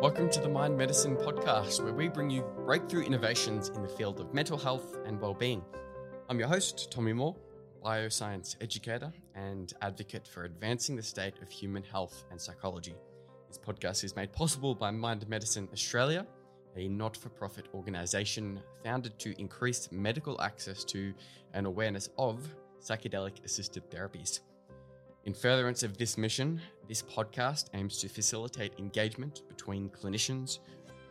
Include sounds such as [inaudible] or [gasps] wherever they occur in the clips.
Welcome to the Mind Medicine Podcast, where we bring you breakthrough innovations in the field of mental health and well-being. I'm your host, Tommy Moore, bioscience educator and advocate for advancing the state of human health and psychology. This podcast is made possible by Mind Medicine Australia, a not-for-profit organisation founded to increase medical access to and awareness of psychedelic-assisted therapies. In furtherance of this mission, this podcast aims to facilitate engagement between clinicians,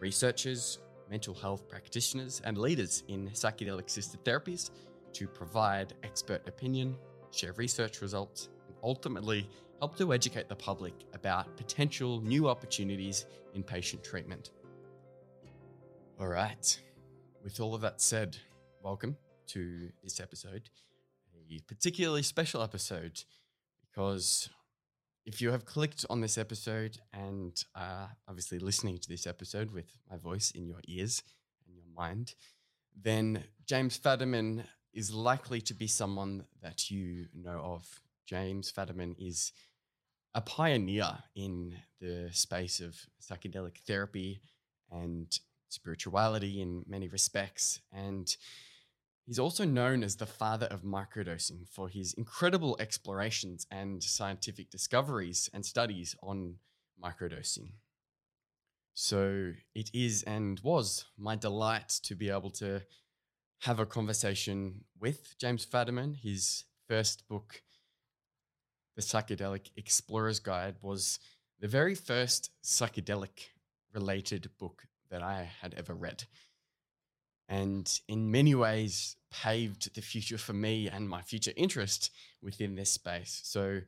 researchers, mental health practitioners, and leaders in psychedelic assisted therapies to provide expert opinion, share research results, and ultimately help to educate the public about potential new opportunities in patient treatment. All right, with all of that said, welcome to this episode, a particularly special episode because if you have clicked on this episode and are obviously listening to this episode with my voice in your ears and your mind, then James Fadiman is likely to be someone that you know of. James Fadiman is a pioneer in the space of psychedelic therapy and spirituality in many respects. And He's also known as the father of microdosing for his incredible explorations and scientific discoveries and studies on microdosing. So it is and was my delight to be able to have a conversation with James Fadiman. His first book, The Psychedelic Explorer's Guide, was the very first psychedelic related book that I had ever read and in many ways paved the future for me and my future interest within this space. So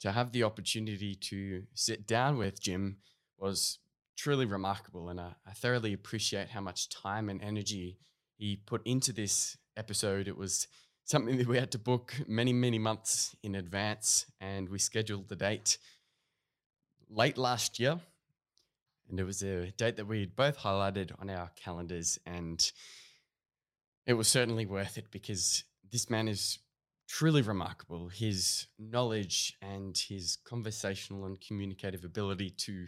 to have the opportunity to sit down with Jim was truly remarkable, and I, I thoroughly appreciate how much time and energy he put into this episode. It was something that we had to book many, many months in advance, and we scheduled the date late last year and it was a date that we had both highlighted on our calendars. And it was certainly worth it because this man is truly remarkable. His knowledge and his conversational and communicative ability to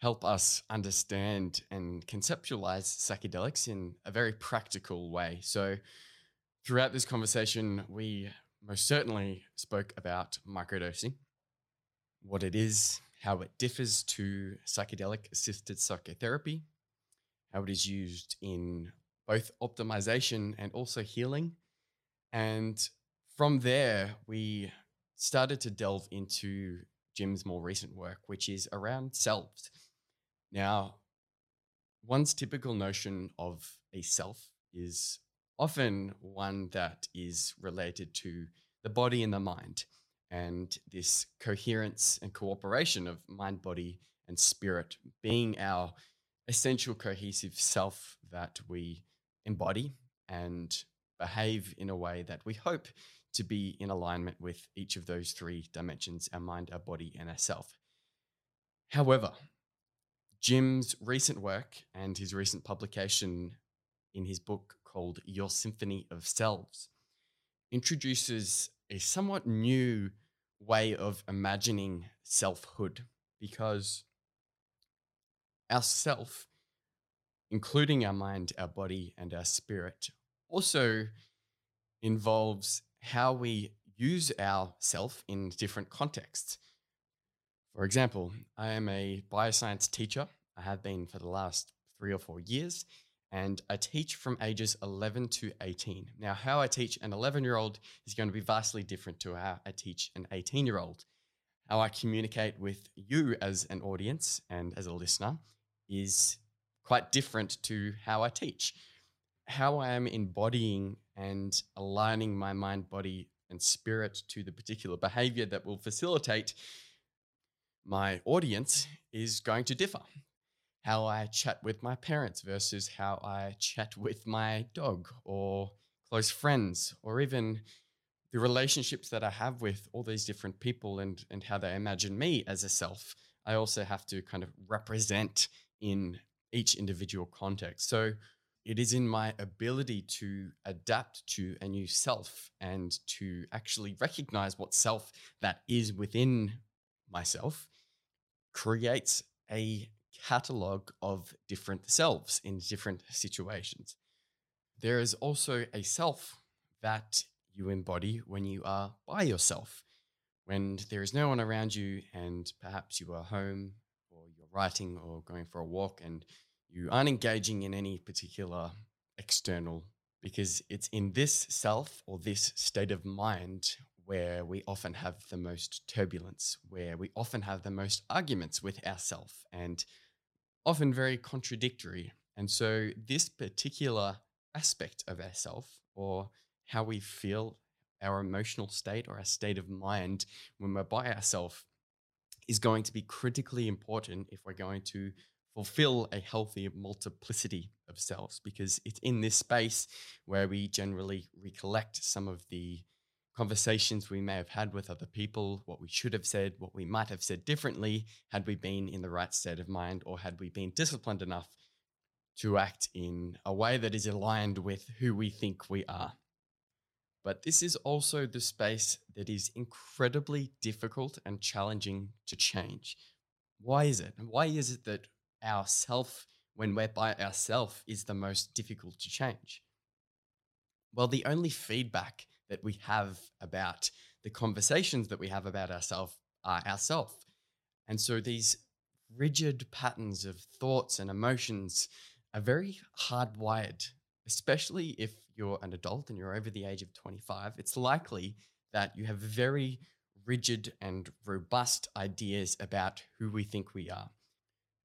help us understand and conceptualize psychedelics in a very practical way. So, throughout this conversation, we most certainly spoke about microdosing, what it is, how it differs to psychedelic assisted psychotherapy, how it is used in both optimization and also healing. And from there, we started to delve into Jim's more recent work, which is around selves. Now, one's typical notion of a self is often one that is related to the body and the mind and this coherence and cooperation of mind, body, and spirit being our essential cohesive self that we embody and behave in a way that we hope to be in alignment with each of those three dimensions our mind, our body, and our self. However, Jim's recent work and his recent publication in his book called Your Symphony of Selves introduces a somewhat new way of imagining selfhood because our self, including our mind, our body, and our spirit, also involves how we use our self in different contexts. For example, I am a bioscience teacher. I have been for the last three or four years, and I teach from ages 11 to 18. Now, how I teach an 11 year old is going to be vastly different to how I teach an 18 year old. How I communicate with you as an audience and as a listener is quite different to how I teach. How I am embodying and aligning my mind, body, and spirit to the particular behavior that will facilitate my audience is going to differ how I chat with my parents versus how I chat with my dog or close friends, or even the relationships that I have with all these different people and, and how they imagine me as a self. I also have to kind of represent in each individual context. So it is in my ability to adapt to a new self and to actually recognize what self that is within myself creates a catalog of different selves in different situations. There is also a self that you embody when you are by yourself, when there is no one around you, and perhaps you are home or you're writing or going for a walk and you aren't engaging in any particular external, because it's in this self or this state of mind where we often have the most turbulence, where we often have the most arguments with ourself and often very contradictory. And so, this particular aspect of ourself or how we feel, our emotional state or our state of mind when we're by ourselves is going to be critically important if we're going to fulfill a healthy multiplicity of selves because it's in this space where we generally recollect some of the conversations we may have had with other people, what we should have said, what we might have said differently had we been in the right state of mind or had we been disciplined enough to act in a way that is aligned with who we think we are. But this is also the space that is incredibly difficult and challenging to change. Why is it? Why is it that our self, when we're by ourselves, is the most difficult to change? Well, the only feedback that we have about the conversations that we have about ourselves are uh, ourself. And so these rigid patterns of thoughts and emotions are very hardwired, especially if you're an adult and you're over the age of 25. It's likely that you have very rigid and robust ideas about who we think we are.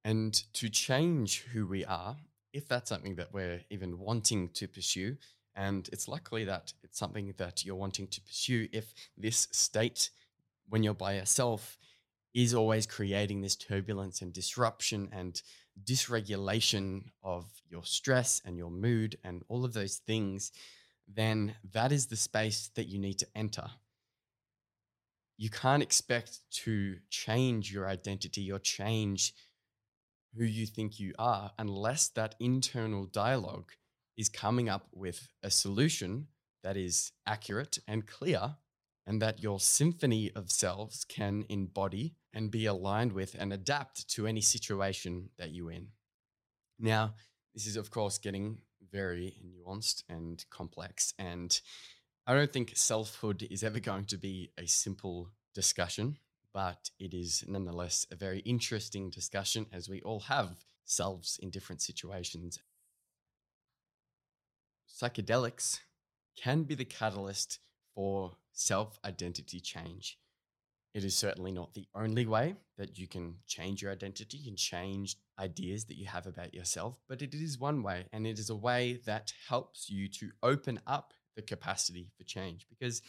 And to change who we are, if that's something that we're even wanting to pursue, and it's likely that it's something that you're wanting to pursue if this state, when you're by yourself, is always creating this turbulence and disruption and dysregulation of your stress and your mood and all of those things, then that is the space that you need to enter. You can't expect to change your identity or change who you think you are unless that internal dialogue is coming up with a solution that is accurate and clear, and that your symphony of selves can embody and be aligned with and adapt to any situation that you're in. Now, this is, of course, getting very nuanced and complex. And I don't think selfhood is ever going to be a simple discussion, but it is nonetheless a very interesting discussion as we all have selves in different situations psychedelics can be the catalyst for self identity change. It is certainly not the only way that you can change your identity and change ideas that you have about yourself, but it is one way, and it is a way that helps you to open up the capacity for change. Because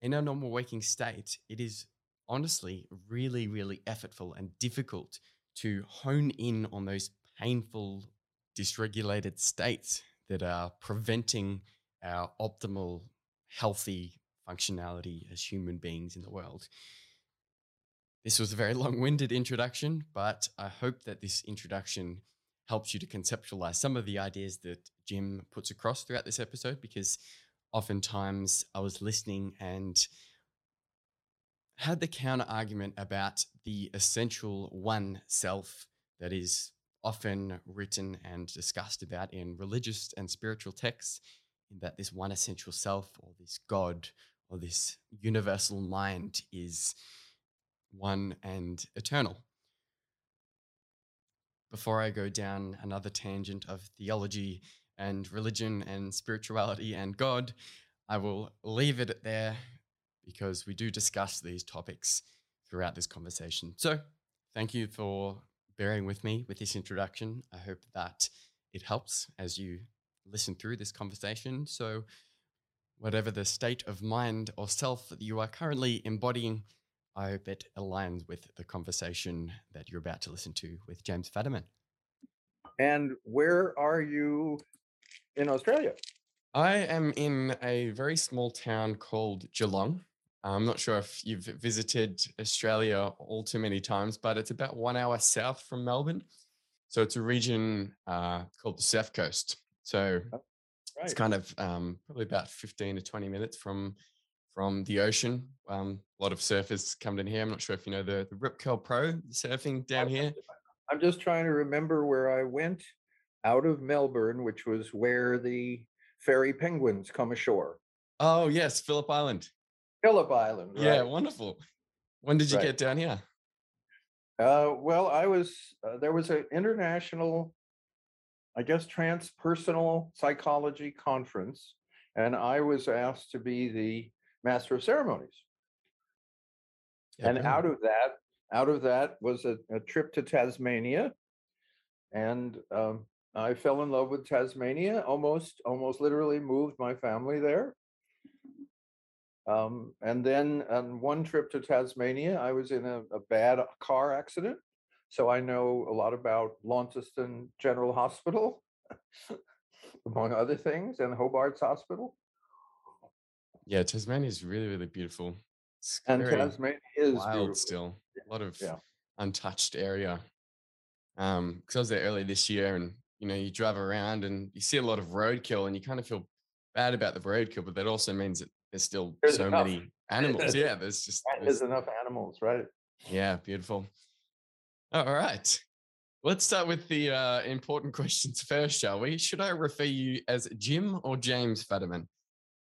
in a normal waking state, it is honestly really, really effortful and difficult to hone in on those painful, dysregulated states that are preventing our optimal, healthy functionality as human beings in the world. This was a very [laughs] long winded introduction, but I hope that this introduction helps you to conceptualize some of the ideas that Jim puts across throughout this episode because oftentimes I was listening and had the counter argument about the essential one self that is often written and discussed about in religious and spiritual texts, in that this one essential self or this God or this universal mind is one and eternal. Before I go down another tangent of theology and religion and spirituality and God, I will leave it there because we do discuss these topics throughout this conversation. So, thank you for bearing with me with this introduction. I hope that it helps as you listen through this conversation. So, whatever the state of mind or self that you are currently embodying, I hope it aligns with the conversation that you're about to listen to with James Fadiman. And where are you in Australia? I am in a very small town called Geelong. I'm not sure if you've visited Australia all too many times, but it's about one hour south from Melbourne. So it's a region uh, called the South Coast. So oh, right. it's kind of um, probably about 15 to 20 minutes from from the ocean. Um, a lot of surfers come down here. I'm not sure if you know the, the Rip Curl Pro surfing down here. [laughs] I'm just trying to remember where I went out of Melbourne, which was where the fairy penguins come ashore. Oh yes, Phillip Island. Phillip Island. Yeah, wonderful. When did you Right. get down here? Uh, well, I was, uh, there was an international, I guess, transpersonal psychology conference, and I was asked to be the master of ceremonies. Yeah, and out of that, out of that was a, a trip to Tasmania, and um, I fell in love with Tasmania. Almost, almost literally moved my family there. Um, and then on one trip to Tasmania, I was in a, a bad car accident, so I know a lot about Launceston General Hospital, [laughs] among other things, and Hobart's Hospital. yeah, Tasmania is really really beautiful. It's And Tasmania is wild beautiful. still. A lot of Yeah. untouched area. Um, because I was there earlier this year, and you know, you drive around and you see a lot of roadkill, and you kind of feel bad about the roadkill, but that also means that there's still There's so enough. many [laughs] animals. Yeah, there's just There's there's- enough animals, right? yeah, beautiful. All right. Let's start with the uh, important [laughs] questions first, shall we? Should I refer you as Jim or James Fadiman?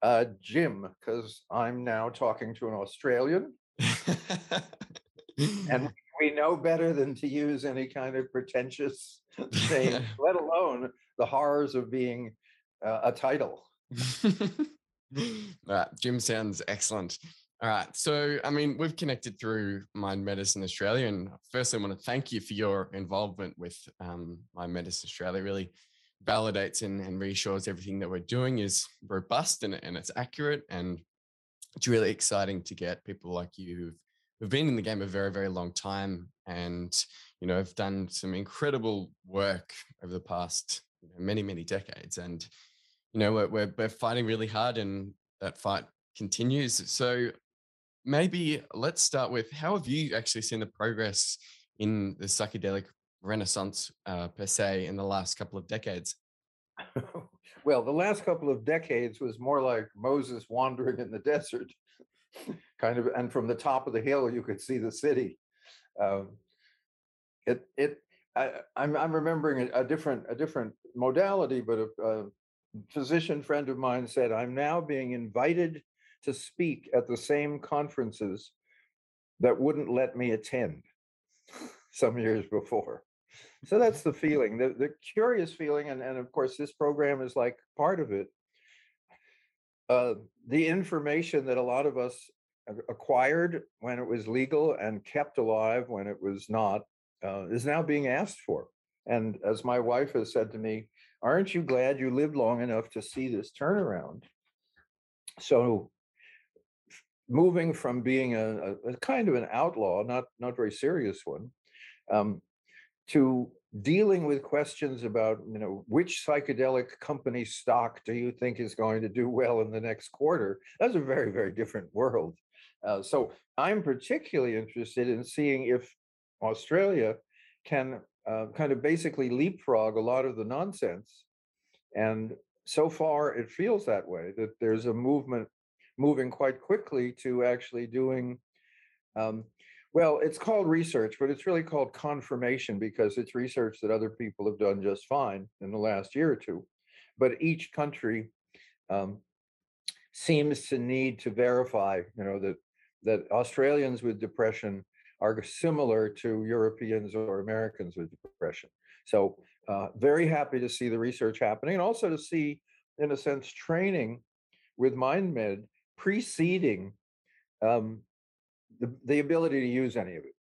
Uh, Jim, because I'm now talking to an Australian, and [laughs] we know better than to use any kind of pretentious name, let alone the horrors of being uh, a title. [laughs] All right, Jim sounds excellent. All right, so I mean, we've connected through Mind Medicine Australia, and firstly, I want to thank you for your involvement with um, Mind Medicine Australia. Really validates and, and reassures everything that we're doing is robust and, and it's accurate, and it's really exciting to get people like you who've who've been in the game a very, very long time, and you know, have done some incredible work over the past you know, many, many decades, and you know we're, we're we're fighting really hard and that fight continues so maybe let's start with how have you actually seen the progress in the psychedelic renaissance uh, per se in the last couple of decades [laughs] well, the last couple of decades was more like Moses wandering in the desert, [laughs] kind of, and from the top of the hill you could see the city. Um, it it I, I'm I'm remembering a, a different a different modality, but a, a physician friend of mine said I'm now being invited to speak at the same conferences that wouldn't let me attend some years before. So that's the feeling, the, the curious feeling, and, and of course, this program is like part of it. Uh, the information that a lot of us acquired when it was legal and kept alive when it was not uh, is now being asked for. And as my wife has said to me, aren't you glad you lived long enough to see this turnaround? So moving from being a, a, kind of an outlaw, not not very serious one, um, to dealing with questions about you know which psychedelic company stock do you think is going to do well in the next quarter that's a very very different world uh, so i'm particularly interested in seeing if australia can uh, kind of basically leapfrog a lot of the nonsense and so far it feels that way that there's a movement moving quite quickly to actually doing um, well, it's called research, but it's really called confirmation because it's research that other people have done just fine in the last year or two. But each country um, seems to need to verify, you know, that that Australians with depression are similar to Europeans or Americans with depression. So, uh, very happy to see the research happening, and also to see, in a sense, training with MindMed preceding um, the, the ability to use any of it.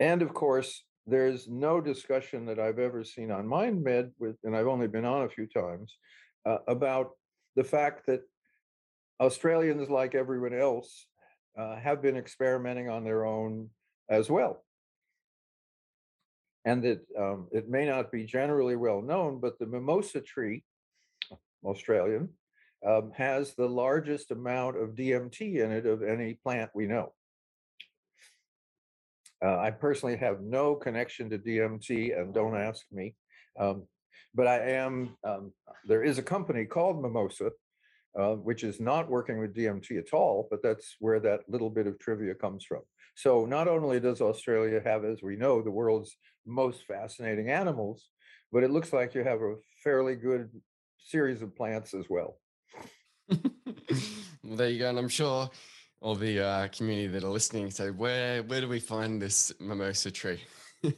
And of course, there's no discussion that I've ever seen on MindMed with, and I've only been on a few times, uh, about the fact that Australians, like everyone else, uh, have been experimenting on their own as well. And that um, it may not be generally well known, but the mimosa tree, Australian, um, has the largest amount of DMT in it of any plant we know. Uh, I personally have no connection to DMT, and don't ask me. Um, but I am. Um, there is a company called Mimosa uh, which is not working with DMT at all, but that's where that little bit of trivia comes from. So not only does Australia have, as we know, the world's most fascinating animals, but it looks like you have a fairly good series of plants as well. well, there you go. And I'm sure all the uh, community that are listening say, where, where do we find this mimosa tree? [laughs]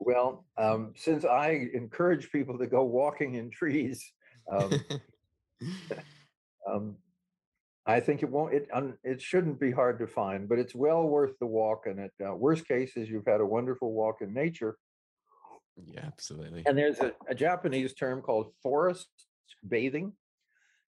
well, um, since I encourage people to go walking in trees, um, [laughs] [laughs] um, I think it won't. It um, it shouldn't be hard to find, but it's well worth the walk. And at uh, worst cases, you've had a wonderful walk in nature. Yeah, absolutely. And there's a, a Japanese term called forest bathing,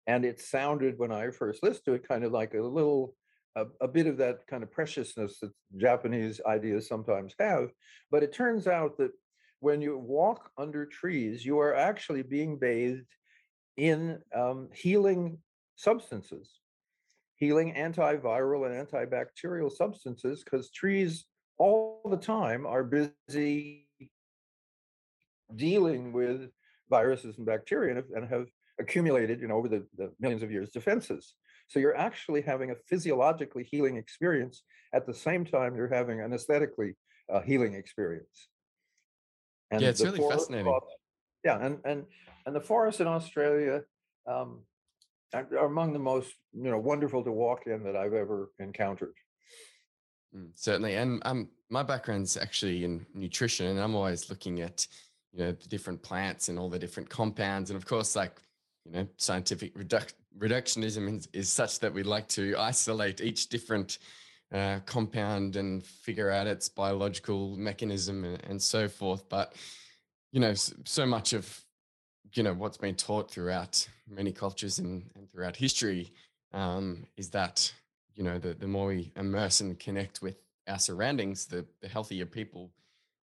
and it sounded when I first listened to it kind of like a little a, a, bit of that kind of preciousness that Japanese ideas sometimes have. But it turns out that when you walk under trees, you are actually being bathed in um, healing substances, healing antiviral and antibacterial substances, because trees all the time are busy dealing with viruses and bacteria and have, and have accumulated, you know, over the, the millions of years defenses. So you're actually having a physiologically healing experience at the same time you're having an aesthetically uh, healing experience. And yeah, it's really fascinating. Yeah, and and and the forests in Australia um, are, among the most you know wonderful to walk in that I've ever encountered. Mm, certainly, and um, my background's actually in nutrition, and I'm always looking at you know the different plants and all the different compounds, and of course, like you know, scientific reduc- reductionism is, is, such that we like to isolate each different uh, compound and figure out its biological mechanism and, and so forth. But you know, so, much of you know what's been taught throughout many cultures and, and throughout history um, is that you know the the more we immerse and connect with our surroundings, the the healthier people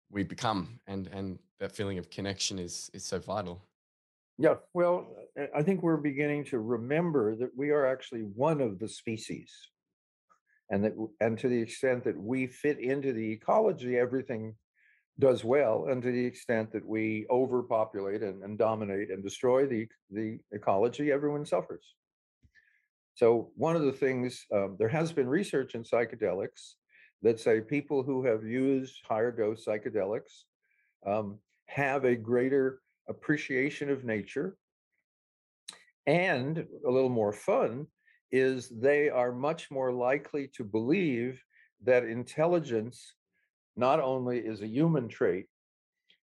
we become, and and that feeling of connection is is so vital. Yeah, well, I think we're beginning to remember that we are actually one of the species. And that and to the extent that we fit into the ecology, everything does well. And to the extent that we overpopulate and, and dominate and destroy the, the ecology, everyone suffers. So one of the things, um, there has been research in psychedelics that say people who have used higher dose psychedelics um, have a greater appreciation of nature. And a little more fun is they are much more likely to believe that intelligence not only is a human trait,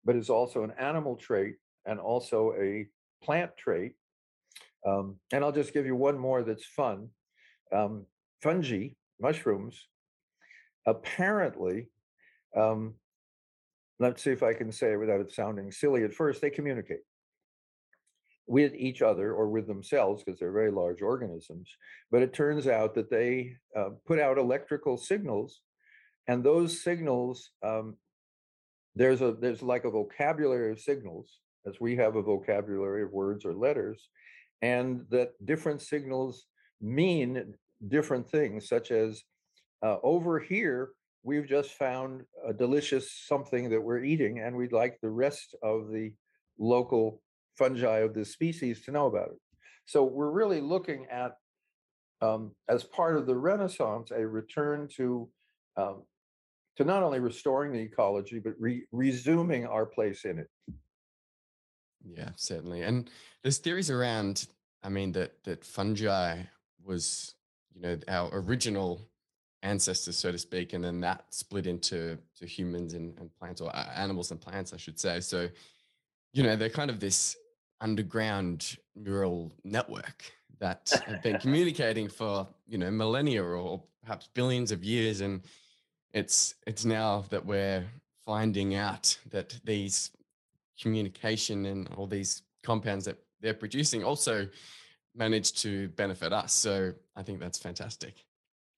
but is also an animal trait and also a plant trait. Um, and I'll just give you one more that's fun. Um, fungi, mushrooms, apparently um, let's see if I can say it without it sounding silly at first, they communicate with each other or with themselves because they're very large organisms. But it turns out that they uh, put out electrical signals, and those signals, um, there's a there's like a vocabulary of signals, as we have a vocabulary of words or letters, and that different signals mean different things, such as uh, over here we've just found a delicious something that we're eating, and we'd like the rest of the local fungi of this species to know about it. So we're really looking at, um, as part of the Renaissance, a return to um, to not only restoring the ecology but re- resuming our place in it. Yeah, certainly. And there's theories around. I mean that that fungi was, you know, our original ancestors, so to speak, and then that split into to humans and, and plants or uh, animals and plants, I should say. So, you know, they're kind of this underground neural network that have been [laughs] communicating for you know millennia or perhaps billions of years, and it's it's now that we're finding out that these communication and all these compounds that they're producing also manage to benefit us. So I think that's fantastic.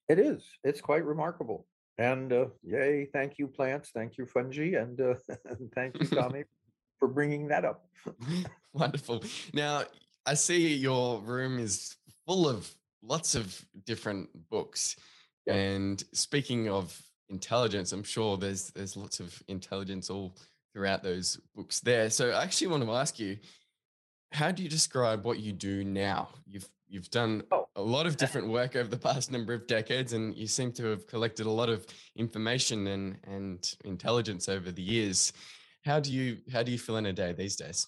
It is. It's quite remarkable. And uh, yay, thank you, plants. Thank you, fungi. And uh, [laughs] thank you, [laughs] Tommy, for bringing that up. [laughs] Wonderful. Now, I see your room is full of lots of different books. Yeah. And speaking of intelligence, I'm sure there's there's lots of intelligence all throughout those books there. So I actually want to ask you, how do you describe what you do now? You've you've done Oh, a lot of different work over the past number of decades, and you seem to have collected a lot of information and and intelligence over the years. How do you how do you feel in a day these days?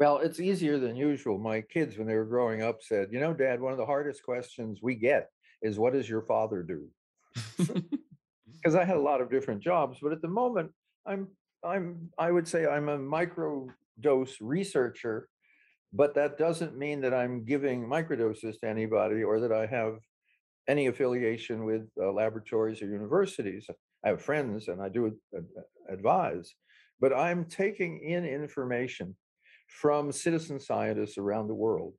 well, it's easier than usual. My kids, when they were growing up, said, "You know, Dad, one of the hardest questions we get is what does your father do?" [laughs] [laughs] Because I had a lot of different jobs, but at the moment, I'm I'm I would say I'm a microdose researcher but that doesn't mean that I'm giving microdoses to anybody or that I have any affiliation with uh, laboratories or universities. I have friends and I do advise, but I'm taking in information from citizen scientists around the world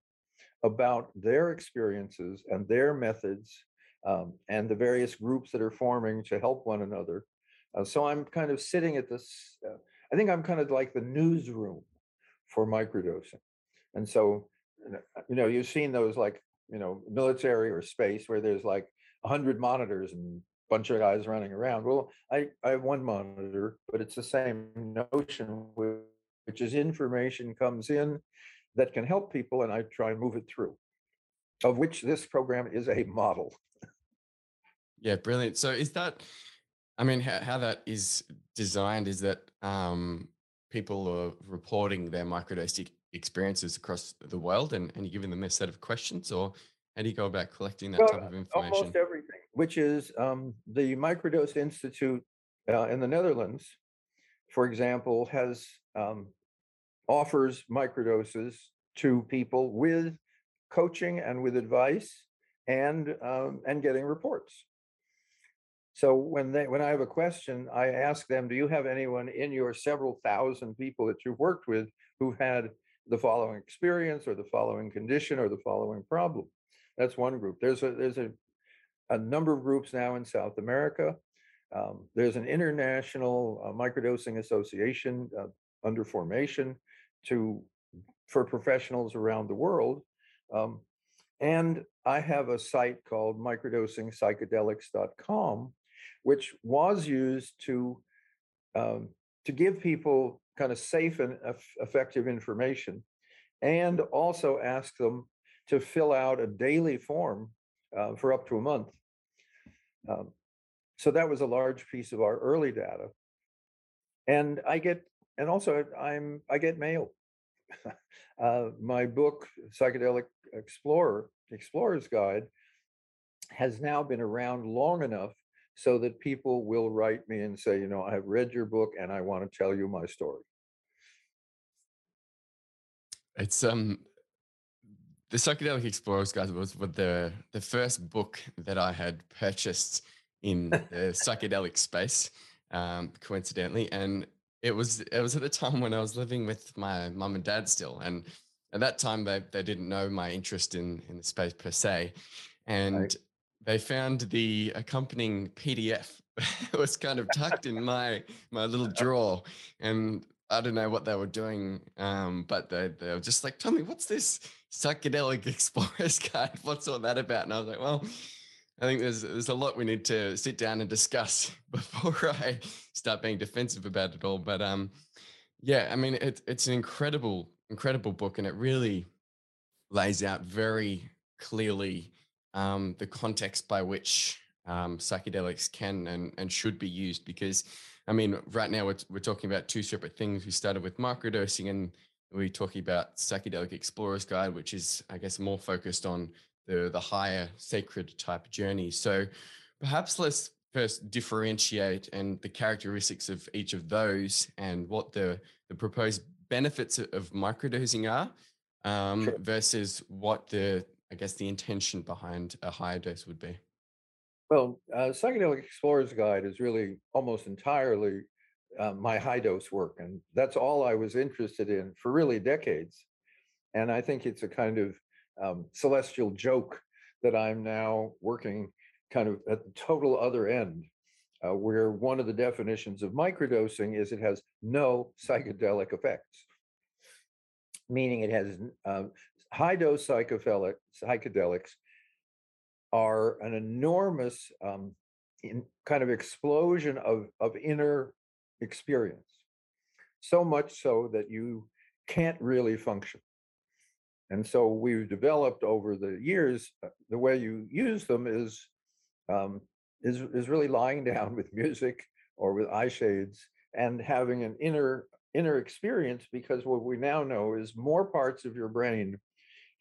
about their experiences and their methods um, and the various groups that are forming to help one another. Uh, so I'm kind of sitting at this, uh, I think I'm kind of like the newsroom for microdosing. And so, you know, uh, you've seen those like, you know, military or space where there's like a hundred monitors and a bunch of guys running around. Well, I, I have one monitor, but it's the same notion, which is information comes in that can help people and I try and move it through, of which this program is a model. Yeah, brilliant. So is that, I mean, how, how that is designed is that um, people are reporting their microdostic experiences across the world and, and you're giving them a set of questions, or how do you go about collecting that type Well, of almost information? everything, which is um, the Microdose Institute uh, in the Netherlands, for example, has um, offers microdoses to people with coaching and with advice and um, and getting reports. So when they when I have a question, I ask them, do you have anyone in your several thousand people that you've worked with who've had the following experience or the following condition or the following problem? That's one group. There's a there's a, a number of groups now in South America. Um, there's an international uh, microdosing association uh, under formation to for professionals around the world. Um, and I have a site called microdosingpsychedelics.com, which was used to um, to give people kind of safe and eff- effective information, and also ask them to fill out a daily form uh, for up to a month. Um, so that was a large piece of our early data, and I get and also I'm I get mail. [laughs] uh, my book, Psychedelic Explorer, Explorer's Guide, has now been around long enough so that people will write me and say, you know, I have read your book and I want to tell you my story. It's um the Psychedelic Explorer's Guide was was the the first book that I had purchased in [laughs] the psychedelic space, um, coincidentally, and it was it was at the time when I was living with my mum and dad still, and at that time they they didn't know my interest in in the space per se, Right. They found the accompanying PDF. [laughs] it was kind of tucked in my my little [laughs] drawer, and I don't know what they were doing, um, but they, they were just like, Tommy, what's this psychedelic [laughs] explorer's guide? What's all that about? And I was like, well, I think there's there's a lot we need to sit down and discuss before I start being defensive about it all. But um, yeah, I mean, it, it's an incredible, incredible book, and it really lays out very clearly um, the context by which um, psychedelics can and, and should be used. Because, I mean, right now we're, we're talking about two separate things. We started with microdosing and we're talking about Psychedelic Explorer's Guide, which is, I guess, more focused on the, the higher sacred type journey. So perhaps let's first differentiate and the characteristics of each of those and what the, the proposed benefits of microdosing are um, Sure. versus what the I guess the intention behind a higher dose would be. Well, uh, Psychedelic Explorer's Guide is really almost entirely uh, my high dose work. And that's all I was interested in for really decades. And I think it's a kind of um, celestial joke that I'm now working kind of at the total other end, uh, where one of the definitions of microdosing is it has no psychedelic effects, meaning it has uh, high dose psychedelic, psychedelics are an enormous um, in, kind of explosion of, of inner experience, so much so that you can't really function. And so we've developed over the years, uh, the way you use them is, um, is, is really lying [laughs] down with music or with eye shades and having an inner inner experience because what we now know is more parts of your brain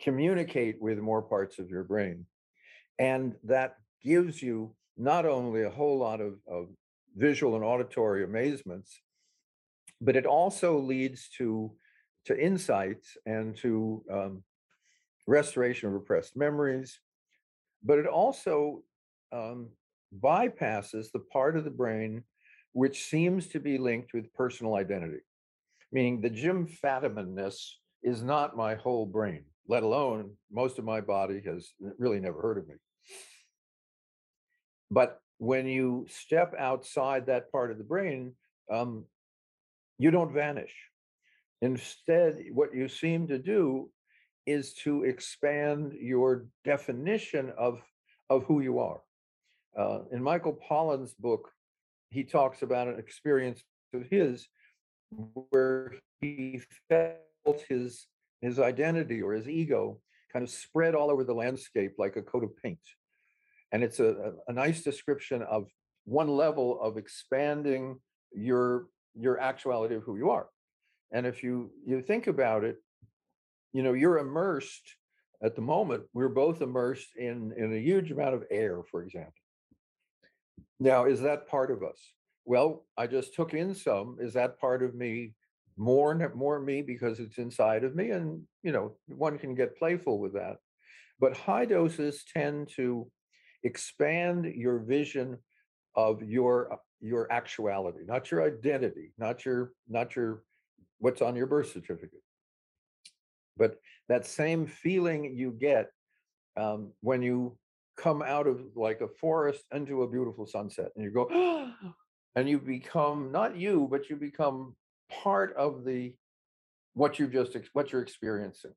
communicate with more parts of your brain. And that gives you not only a whole lot of, of visual and auditory amazements, but it also leads to, to insights and to um, restoration of repressed memories. But it also um, bypasses the part of the brain which seems to be linked with personal identity, meaning the Jim Fadiman-ness is not my whole brain, let alone most of my body has really never heard of me. But when you step outside that part of the brain, um, you don't vanish. Instead, what you seem to do is to expand your definition of, of who you are. Uh, in Michael Pollan's book, he talks about an experience of his where he felt his his identity or his ego kind of spread all over the landscape like a coat of paint. And it's a, a, nice description of one level of expanding your your actuality of who you are. And if you you think about it, you know, you're immersed at the moment, we're both immersed in in a huge amount of air, for example. Now, is that part of us? Well, I just took in some. Is that part of me more more me because it's inside of me? And you know, one can get playful with that. But high doses tend to expand your vision of your uh, your actuality, not your identity, not your not your what's on your birth certificate. But that same feeling you get um, when you come out of like a forest into a beautiful sunset and you go [gasps] and you become not you but you become part of the what you just what you're experiencing.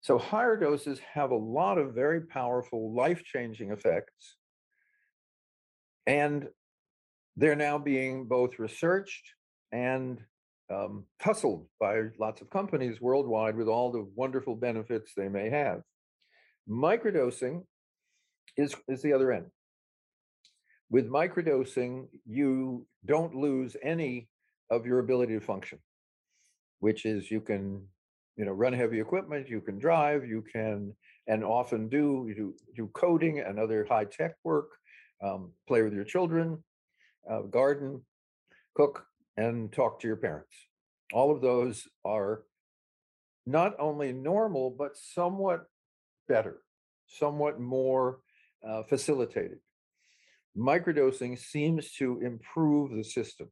So higher doses have a lot of very powerful life-changing effects. And they're now being both researched and um, tussled by lots of companies worldwide with all the wonderful benefits they may have. Microdosing is, is the other end. With microdosing, you don't lose any of your ability to function, which is you can, you know, run heavy equipment, you can drive, you can, and often do, do, do coding and other high tech work, um, play with your children, uh, garden, cook, and talk to your parents. All of those are not only normal, but somewhat better, somewhat more uh, facilitated. Microdosing seems to improve the system.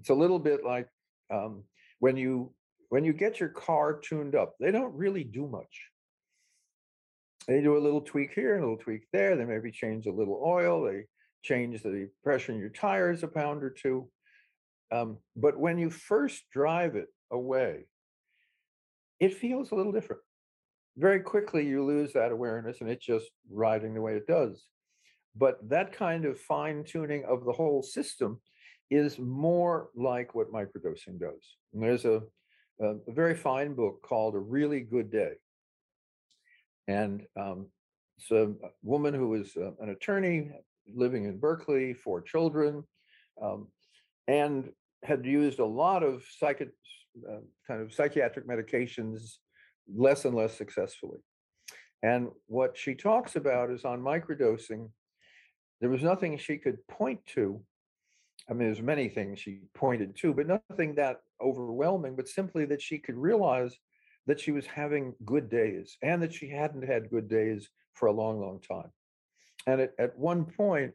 It's a little bit like um, when you when you get your car tuned up, they don't really do much. They do a little tweak here, a little tweak there. They maybe change a little oil. They change the pressure in your tires a pound or two. Um, but when you first drive it away, it feels a little different very quickly you lose that awareness and it's just riding the way it does. But that kind of fine tuning of the whole system is more like what microdosing does. And there's a, a, very fine book called A Really Good Day. And um, it's a woman who is uh, an attorney living in Berkeley, four children, um, and had used a lot of uh, kind of psychiatric medications less and less successfully. And what she talks about is on microdosing, there was nothing she could point to. I mean, there's many things she pointed to, but nothing that overwhelming, but simply that she could realize that she was having good days and that she hadn't had good days for a long, long time. And at, at one point,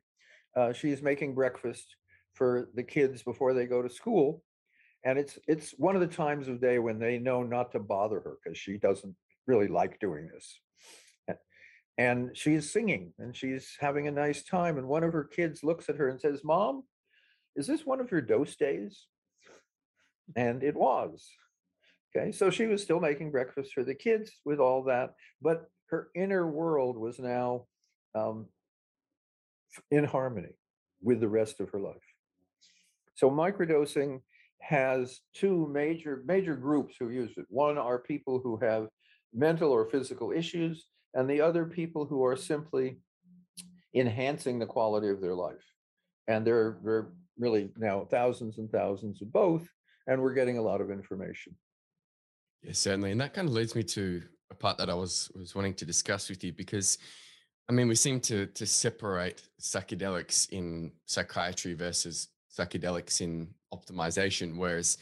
uh, she's making breakfast for the kids before they go to school and it's it's one of the times of day when they know not to bother her because she doesn't really like doing this and she's singing and she's having a nice time and one of her kids looks at her and says mom is this one of your dose days [laughs] and it was okay so she was still making breakfast for the kids with all that but her inner world was now um, in harmony with the rest of her life so microdosing has two major major groups who use it. One are people who have mental or physical issues, and the other people who are simply enhancing the quality of their life. And there are really now thousands and thousands of both, and we're getting a lot of information. Yeah, certainly. And that kind of leads me to a part that I was was wanting to discuss with you because I mean we seem to to separate psychedelics in psychiatry versus psychedelics in optimization, whereas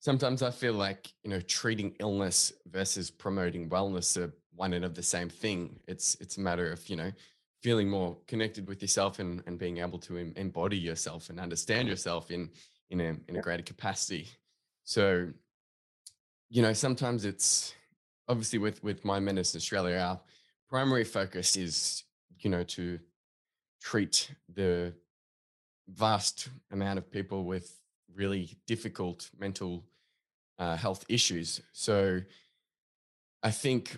sometimes I feel like, you know, treating illness versus promoting wellness are one and of the same thing. It's it's a matter of, you know, feeling more connected with yourself and, and being able to em- embody yourself and understand yourself in in a in a greater capacity. So, you know, sometimes it's obviously with with Mind Medicine Australia, our primary focus is, you know, to treat the vast amount of people with really difficult mental uh, health issues. So I think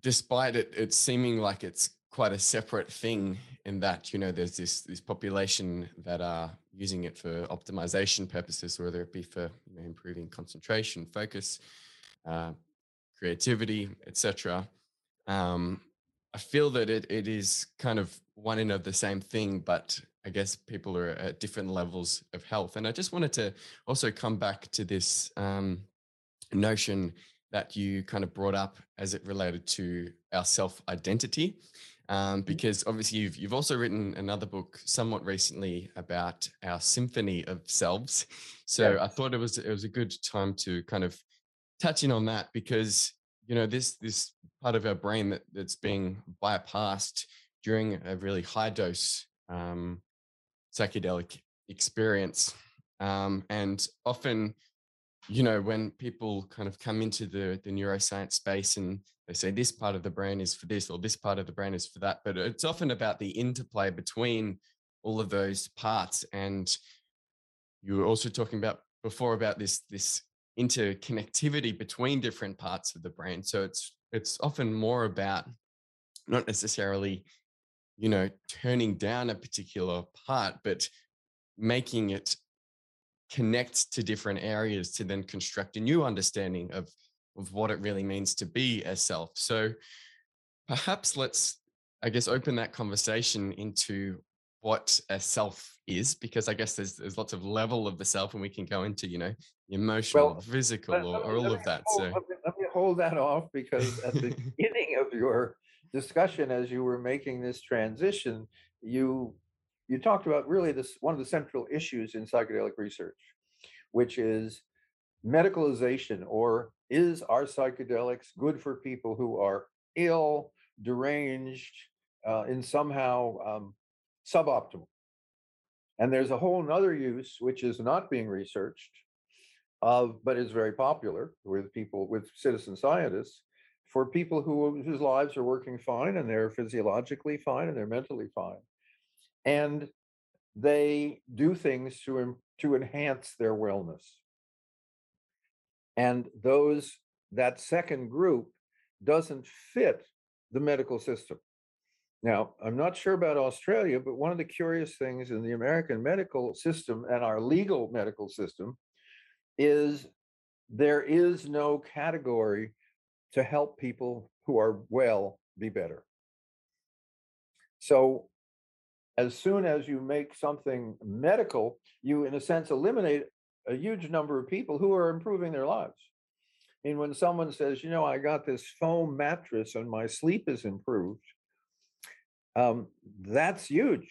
despite it, it seeming like it's quite a separate thing in that, you know, there's this, this population that are using it for optimization purposes, whether it be for you know, improving concentration, focus, uh, creativity, etc. Um, I feel that it, it is kind of one and of the same thing, but I guess people are at different levels of health. And I just wanted to also come back to this um, notion that you kind of brought up as it related to our self identity. Um, mm-hmm. because obviously you've, you've also written another book somewhat recently about our symphony of selves. So I thought it was it was a good time to kind of touch in on that because you know this this part of our brain that, that's being bypassed during a really high dose um, psychedelic experience um, and often you know when people kind of come into the the neuroscience space and they say this part of the brain is for this or this part of the brain is for that but it's often about the interplay between all of those parts and you were also talking about before about this this interconnectivity between different parts of the brain. So it's it's often more about not necessarily, you know, turning down a particular part, but making it connect to different areas to then construct a new understanding of of what it really means to be a self. So perhaps let's I guess open that conversation into what a self is because I guess there's there's lots of level of the self and we can go into, you know, emotional, well, physical, or, let or all of that. Hold, so let me, let me hold that off because at the [laughs] beginning of your discussion, as you were making this transition, you you talked about really this one of the central issues in psychedelic research, which is medicalization or is our psychedelics good for people who are ill, deranged, uh, in somehow um, suboptimal? And there's a whole other use which is not being researched, of, but is very popular with people, with citizen scientists, for people who whose lives are working fine and they're physiologically fine and they're mentally fine, and they do things to to enhance their wellness. And those that second group doesn't fit the medical system. Now, I'm not sure about Australia, but one of the curious things in the American medical system and our legal medical system is there is no category to help people who are well be better. So, as soon as you make something medical, you, in a sense, eliminate a huge number of people who are improving their lives. I mean, when someone says, you know, I got this foam mattress and my sleep is improved, um, that's huge.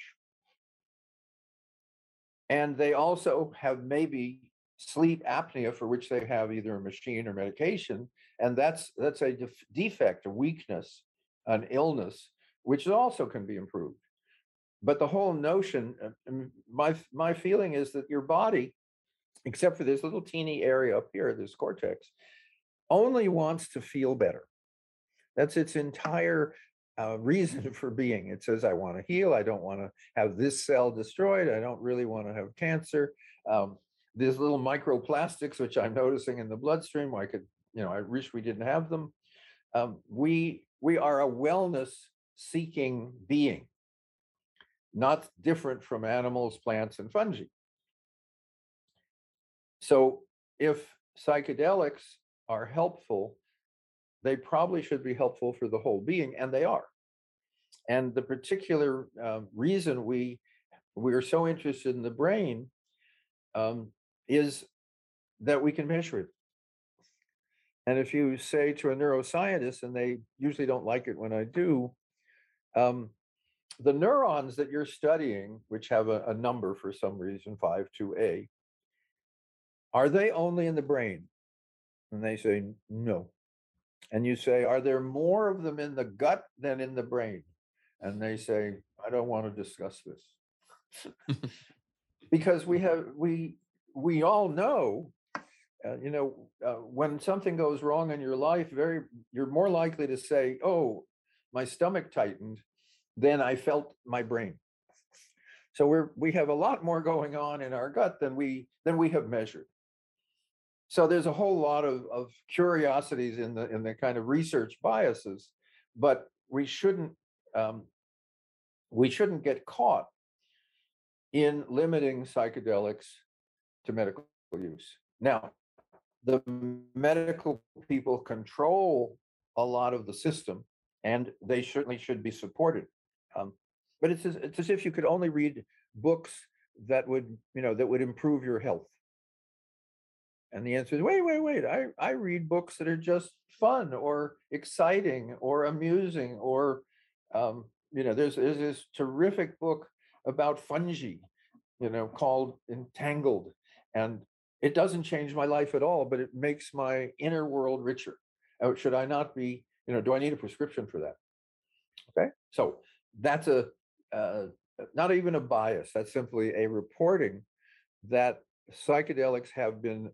And they also have maybe sleep apnea for which they have either a machine or medication and that's that's a def- defect a weakness an illness which also can be improved but the whole notion uh, my my feeling is that your body except for this little teeny area up here this cortex only wants to feel better. That's its entire uh, [laughs] reason for being. It says i want to heal. I don't want to have this cell destroyed. I don't really want to have cancer. Um, these little microplastics, which I'm noticing in the bloodstream, I could, you know, I wish we didn't have them. Um, we we are a wellness seeking being, not different from animals, plants, and fungi. So if psychedelics are helpful they probably should be helpful for the whole being, and they are. And the particular uh, reason we we are so interested in the brain um, is that we can measure it. And if you say to a neuroscientist, and they usually don't like it when I do, um, the neurons that you're studying, which have a, a number for some reason, 5 2A, are they only in the brain? And they say, no. And you say, are there more of them in the gut than in the brain? And they say, I don't want to discuss this. [laughs] because we have, we, we all know, uh, you know, uh, when something goes wrong in your life, very, you're more likely to say, oh, my stomach tightened than I felt my brain. So we're, we have a lot more going on in our gut than we, than we have measured. So there's a whole lot of, of curiosities in the in the kind of research biases, but we shouldn't um, we shouldn't get caught in limiting psychedelics to medical use. Now, the medical people control a lot of the system, and they certainly should be supported. Um, but it's as, it's as if you could only read books that would you know that would improve your health and the answer is wait, wait, wait. I, I read books that are just fun or exciting or amusing or um, you know, there's there's this terrific book about fungi, you know, called Entangled. And it doesn't change my life at all, but it makes my inner world richer. Should I not be, you know, do I need a prescription for that? Okay. So that's a uh, not even a bias. That's simply a reporting that psychedelics have been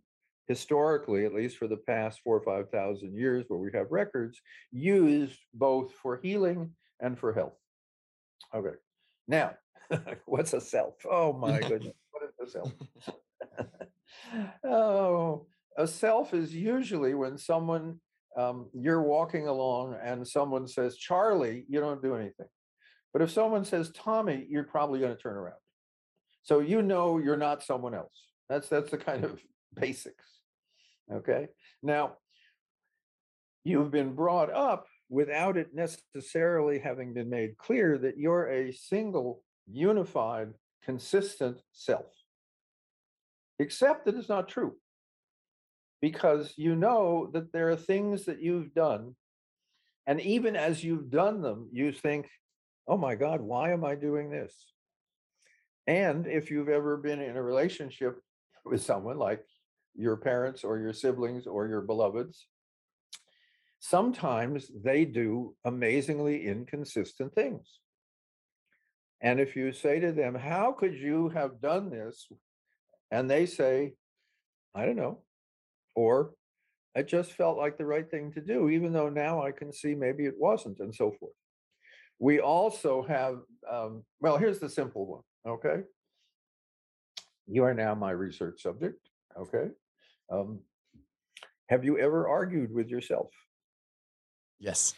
historically, at least for the past four or 5,000 years where we have records, used both for healing and for health. Okay. Now, [laughs] what's a self? Oh my [laughs] goodness. What is a self? [laughs] oh, a self is usually when someone, um, you're walking along and someone says, Charlie, you don't do anything. But if someone says, Tommy, you're probably going to turn around. So you know you're not someone else. That's that's the kind of [laughs] basics. Okay. Now, you've been brought up without it necessarily having been made clear that you're a single, unified, consistent self. Except that it's not true. Because you know that there are things that you've done. And even as you've done them, you think, oh my God, why am I doing this? And if you've ever been in a relationship with someone like your parents or your siblings or your beloveds, sometimes they do amazingly inconsistent things. And if you say to them, How could you have done this? And they say, I don't know. Or it just felt like the right thing to do, even though now I can see maybe it wasn't, and so forth. We also have, um, well, here's the simple one, okay? You are now my research subject, okay? Um, have you ever argued with yourself? Yes.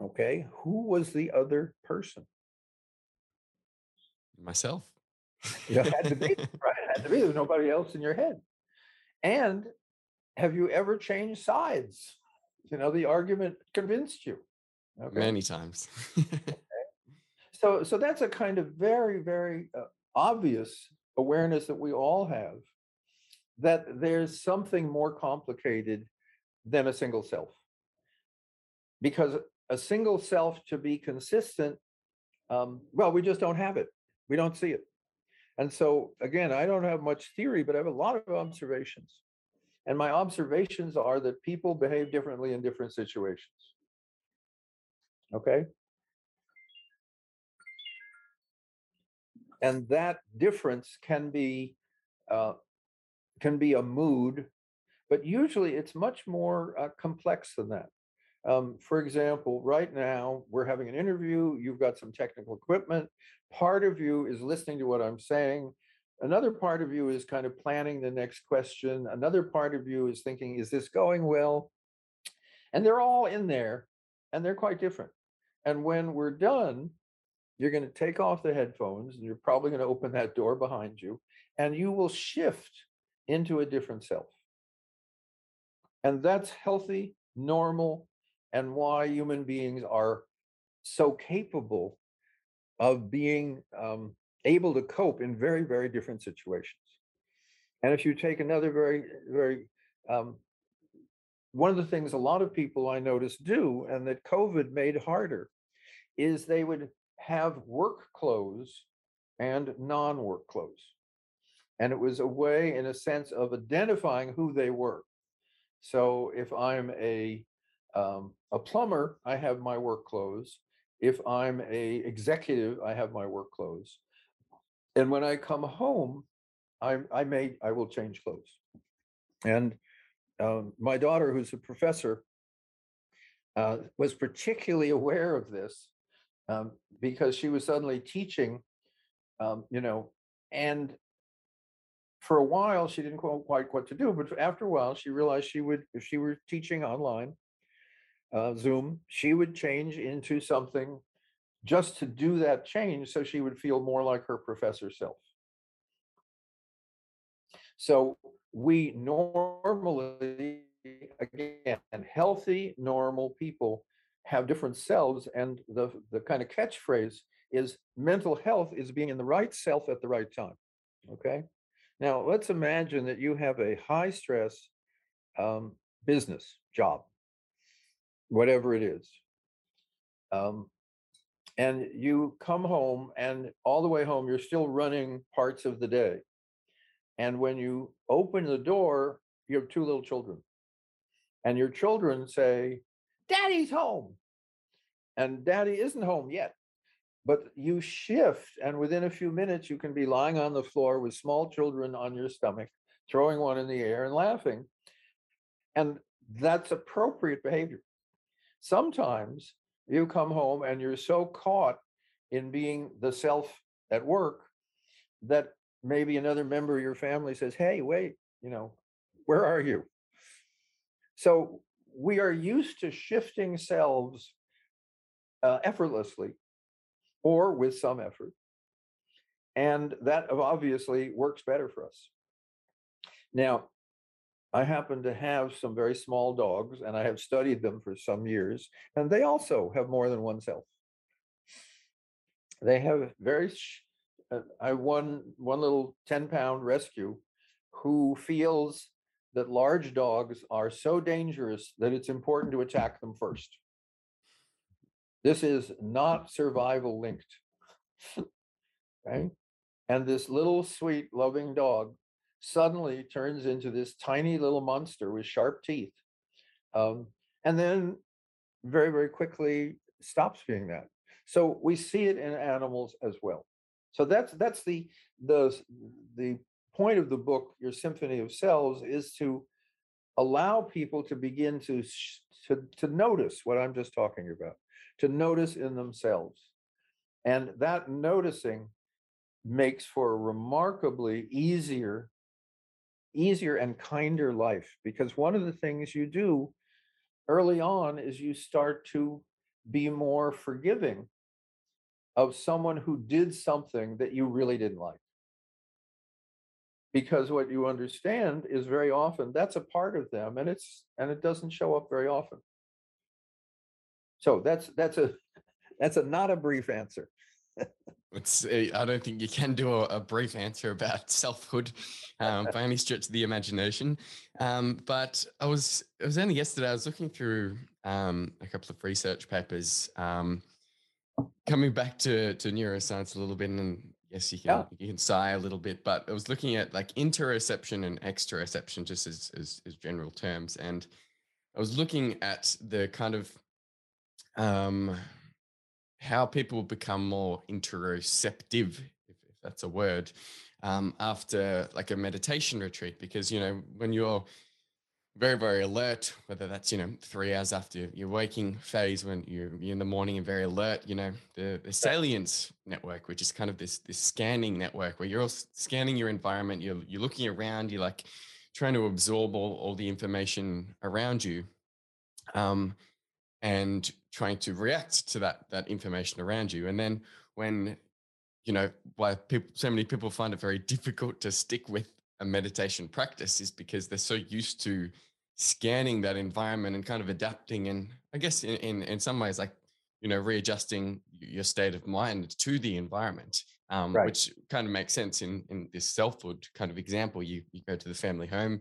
Okay. Who was the other person? Myself. [laughs] it had to be, right? It had to be. There's nobody else in your head. And have you ever changed sides? You know, the argument convinced you. Okay. Many times. okay. [laughs] So, so that's a kind of very, very uh, obvious awareness that we all have that there's something more complicated than a single self. Because a single self to be consistent, um, well, we just don't have it. We don't see it. And so, again, I don't have much theory, but I have a lot of observations. And my observations are that people behave differently in different situations. Okay? And that difference can be uh, can be a mood, but usually it's much more uh, complex than that. Um, for example, right now we're having an interview, you've got some technical equipment. Part of you is listening to what I'm saying. Another part of you is kind of planning the next question. Another part of you is thinking, is this going well? And they're all in there and they're quite different. And when we're done, you're going to take off the headphones and you're probably going to open that door behind you and you will shift into a different self. And that's healthy normal and why human beings are so capable of being um, able to cope in very, very different situations. And if you take another very, very, um, one of the things a lot of people I notice do, and that COVID made harder, is they would have work clothes and non work clothes. And it was a way, in a sense, of identifying who they were. So if I'm a um, a plumber, I have my work clothes. If I'm a executive, I have my work clothes. And when I come home, I, I may I will change clothes. And um, my daughter, who's a professor, uh, was particularly aware of this um, because she was suddenly teaching, um, you know, and for a while she didn't quite what to do. But after a while, she realized she would, if she were teaching online, uh, Zoom, she would change into something just to do that change so she would feel more like her professor self. So we normally, again, healthy, normal people have different selves. And the, the kind of catchphrase is mental health is being in the right self at the right time. Okay. Now, let's imagine that you have a high stress um, business job, whatever it is. Um, and you come home, and all the way home, you're still running parts of the day. And when you open the door, you have two little children. And your children say, Daddy's home. And daddy isn't home yet. But you shift, and within a few minutes, you can be lying on the floor with small children on your stomach, throwing one in the air and laughing. And that's appropriate behavior. Sometimes you come home and you're so caught in being the self at work that maybe another member of your family says, Hey, wait, you know, where are you? So we are used to shifting selves uh, effortlessly or with some effort. And that obviously works better for us. Now, I happen to have some very small dogs and I have studied them for some years, and they also have more than one self. They have very, uh, I won one little 10 pound rescue who feels that large dogs are so dangerous that it's important to attack them first. This is not survival linked. [laughs] okay? And this little sweet, loving dog suddenly turns into this tiny little monster with sharp teeth. Um, and then very, very quickly stops being that. So we see it in animals as well. So that's that's the the the point of the book, Your Symphony of Selves, is to allow people to begin to to to notice what I'm just talking about, to notice in themselves, and that noticing makes for a remarkably easier easier and kinder life because one of the things you do early on is you start to be more forgiving of someone who did something that you really didn't like because what you understand is very often that's a part of them and it's and it doesn't show up very often. So that's that's a [laughs] that's a not a brief answer. It's eh, i don't think you can do a, a brief answer about [laughs] selfhood um, by any stretch of the imagination. Um, but i was it was only yesterday i was looking through um, a couple of research papers um, coming back to to neuroscience a little bit and yes you can yeah. you can sigh a little bit but i was looking at like interoception and exteroception just as, as, as general terms and i was looking at the kind of um how people become more interoceptive if, if that's a word um, after like a meditation retreat because you know when you're very very alert whether that's you know three hours after your waking phase when you're, you're in the morning and very alert you know the, the salience network which is kind of this this scanning network where you're all scanning your environment you're, you're looking around you're like trying to absorb all, all the information around you um, and trying to react to that that information around you. And then when you know why people so many people find it very [laughs] difficult to stick with a meditation practice is because they're so used to scanning that environment and kind of adapting and I guess in, in, in some ways like, you know, readjusting your state of mind to the environment, um, Right. which kind of makes sense in, in this selfhood kind of example. You, you go to the family home,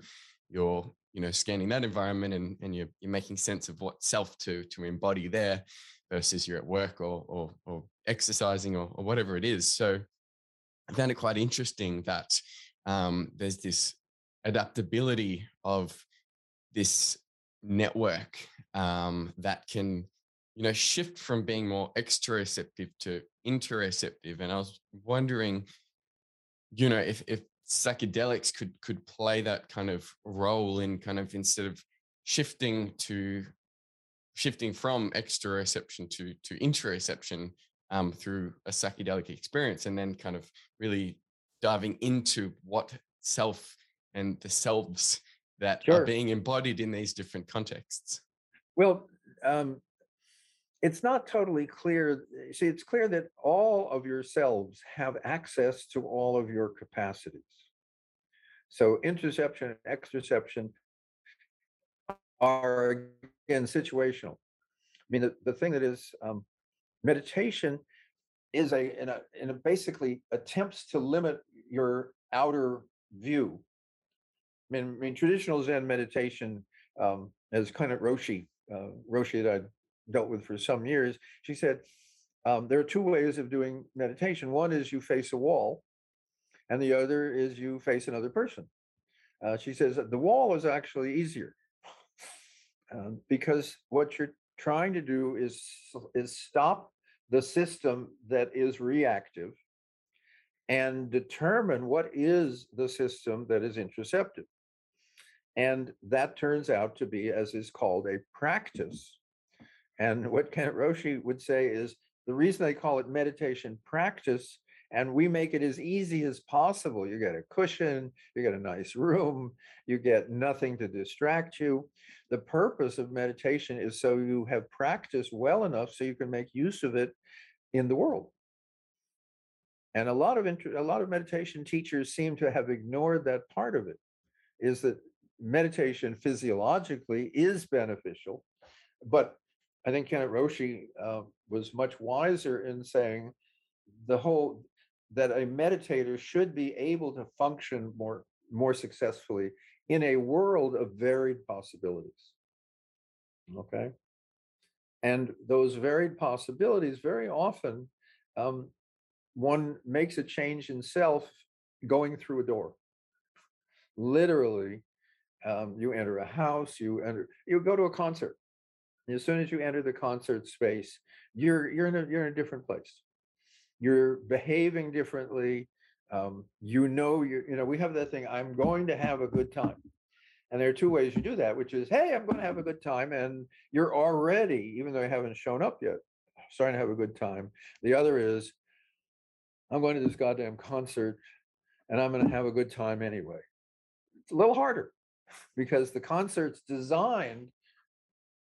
you're, you know, scanning that environment and, and you're, you're making sense of what self to, to embody there versus you're at work or, or, or exercising or, or whatever it is. So I found it quite interesting that um, there's this adaptability of this network um, that can you know shift from being more exteroceptive to interoceptive and i was wondering you know if if psychedelics could could play that kind of role in kind of instead of shifting to shifting from exteroception to to interoception um, through a psychedelic experience and then kind of really diving into what self and the selves that are being embodied in these different contexts. Well, um, it's not totally clear. See, it's clear that all of your selves have access to all of your capacities. So interoception and exteroception are again situational. I mean, the, the thing that is um, meditation is a in a in a basically attempts to limit your outer view. I mean, I mean traditional Zen meditation, um, as Kennett Roshi, uh, Roshi that I dealt with for some years, she said um, there are two ways of doing meditation. One is you face a wall, and the other is you face another person. Uh, she says the wall is actually easier um, because what you're trying to do is is stop the system that is reactive and determine what is the system that is intercepted. And that turns out to be, as is called, a practice. And what Kennett Roshi would say is the reason they call it meditation practice, and we make it as easy as possible. You get a cushion, you get a nice room, you get nothing to distract you. The purpose of meditation is so you have practiced well enough so you can make use of it in the world. And a lot of inter- a lot of meditation teachers seem to have ignored that part of it. Is that meditation physiologically is beneficial, but I think Kennett Roshi uh, was much wiser in saying the whole that a meditator should be able to function more more successfully in a world of varied possibilities. Okay, and those varied possibilities very often um, one makes a change in self going through a door. Literally, um, you enter a house, you enter, you go to a concert. As soon as you enter the concert space, you're you're in a you're in a different place. You're behaving differently. Um, you know you you know we have that thing. I'm going to have a good time, and there are two ways you do that, which is hey, I'm going to have a good time, and you're already even though you haven't shown up yet, starting to have a good time. The other is I'm going to this goddamn concert, and I'm going to have a good time anyway. It's a little harder because the concert's designed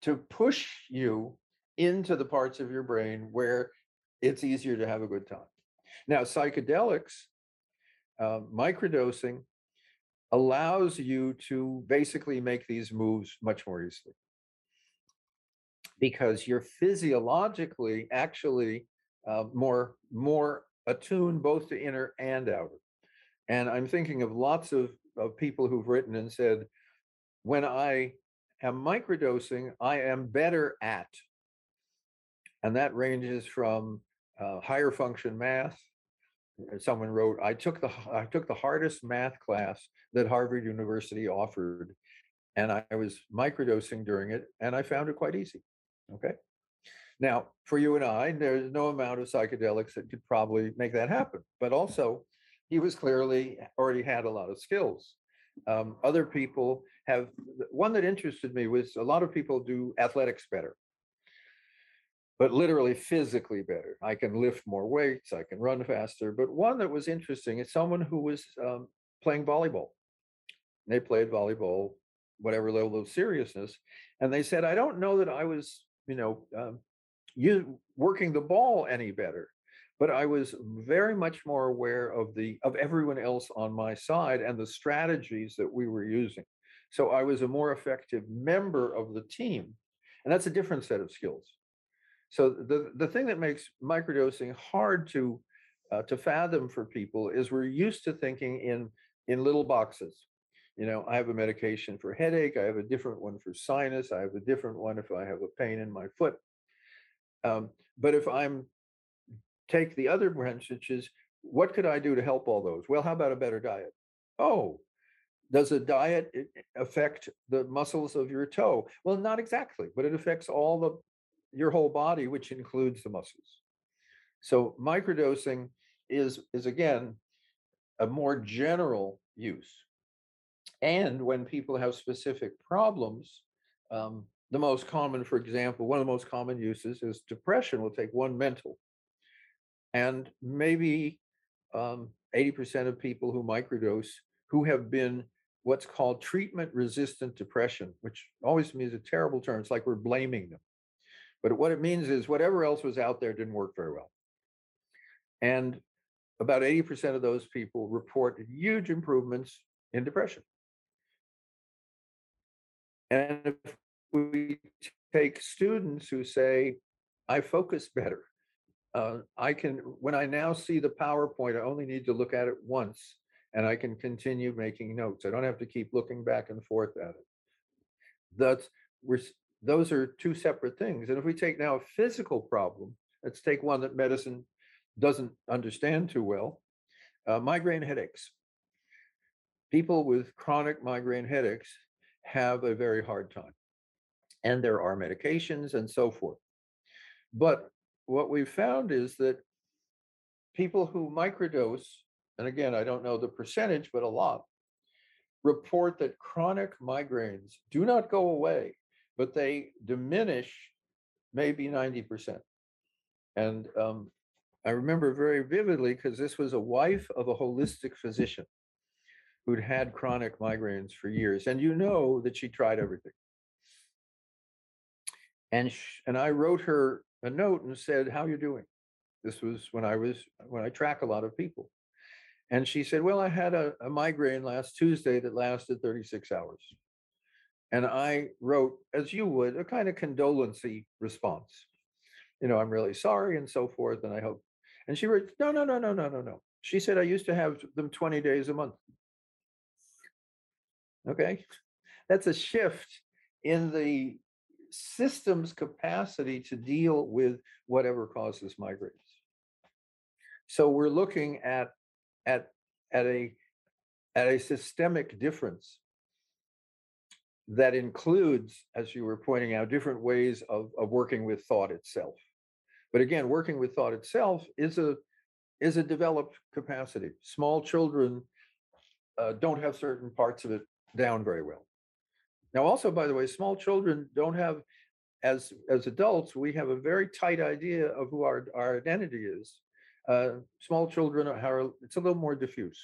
to push you into the parts of your brain where it's easier to have a good time. Now, psychedelics, uh, microdosing allows you to basically make these moves much more easily because you're physiologically actually uh, more more attuned both to inner and outer. And I'm thinking of lots of, of people who've written and said, when I am microdosing, I am better at. And that ranges from uh, higher function math. uh, Someone wrote, I took the I took the hardest math class that Harvard University offered, and I was microdosing during it, and I found it quite easy. Okay. Now, for you and I, there's no amount of psychedelics that could probably make that happen. But also, he was clearly already had a lot of skills. Um, other people have one that interested me was a lot of people do athletics better, but literally physically better. I can lift more weights, I can run faster. But one that was interesting is someone who was um, playing volleyball. They played volleyball, whatever level of seriousness, and they said, "I don't know that I was, you know, um, working the ball any better." But I was very much more aware of the of everyone else on my side and the strategies that we were using. So I was a more effective member of the team. And that's a different set of skills. So the, the thing that makes microdosing hard to uh, to fathom for people is we're used to thinking in in little boxes. You know, I have a medication for headache. I have a different one for sinus. I have a different one if I have a pain in my foot. Um, but if I'm take the other branch, which is what could I do to help all those? Well, how about a better diet? Oh, does a diet affect the muscles of your toe? Well, not exactly, but it affects all the your whole body, which includes the muscles. So microdosing is is again a more general use. And when people have specific problems, um, the most common, for example, one of the most common uses is depression. We'll take one mental. And maybe um, 80% of people who microdose who have been what's called treatment resistant depression, which always means a terrible term. It's like we're blaming them. But what it means is whatever else was out there didn't work very well. And about 80% of those people report huge improvements in depression. And if we take students who say, I focus better, uh, I can, when I now see the PowerPoint, I only need to look at it once and I can continue making notes. I don't have to keep looking back and forth at it. That's, we're, those are two separate things. And if we take now a physical problem, let's take one that medicine doesn't understand too well uh, migraine headaches. People with chronic migraine headaches have a very hard time. And there are medications and so forth. But what we've found is that people who microdose, and again, I don't know the percentage, but a lot, report that chronic migraines do not go away, but they diminish maybe 90%. And um, I remember very vividly because this was a wife of a holistic physician who'd had chronic migraines for years. And you know that she tried everything. And, sh- and I wrote her a note and said, How you doing? This was when I was when I track a lot of people. And she said, Well, I had a, a migraine last Tuesday that lasted 36 hours. And I wrote, as you would, a kind of condolency response. You know, I'm really sorry and so forth. And I hope and she wrote, no, no, no, no, no, no, no. She said, I used to have them 20 days a month. Okay. That's a shift in the system's capacity to deal with whatever causes migraines. So we're looking at at at a at a systemic difference that includes, as you were pointing out, different ways of, of working with thought itself. But again, working with thought itself is a is a developed capacity. Small children uh, don't have certain parts of it down very well. Now, also, by the way, small children don't have, as as adults, we have a very tight idea of who our, our identity is. Uh, small children are it's a little more diffuse.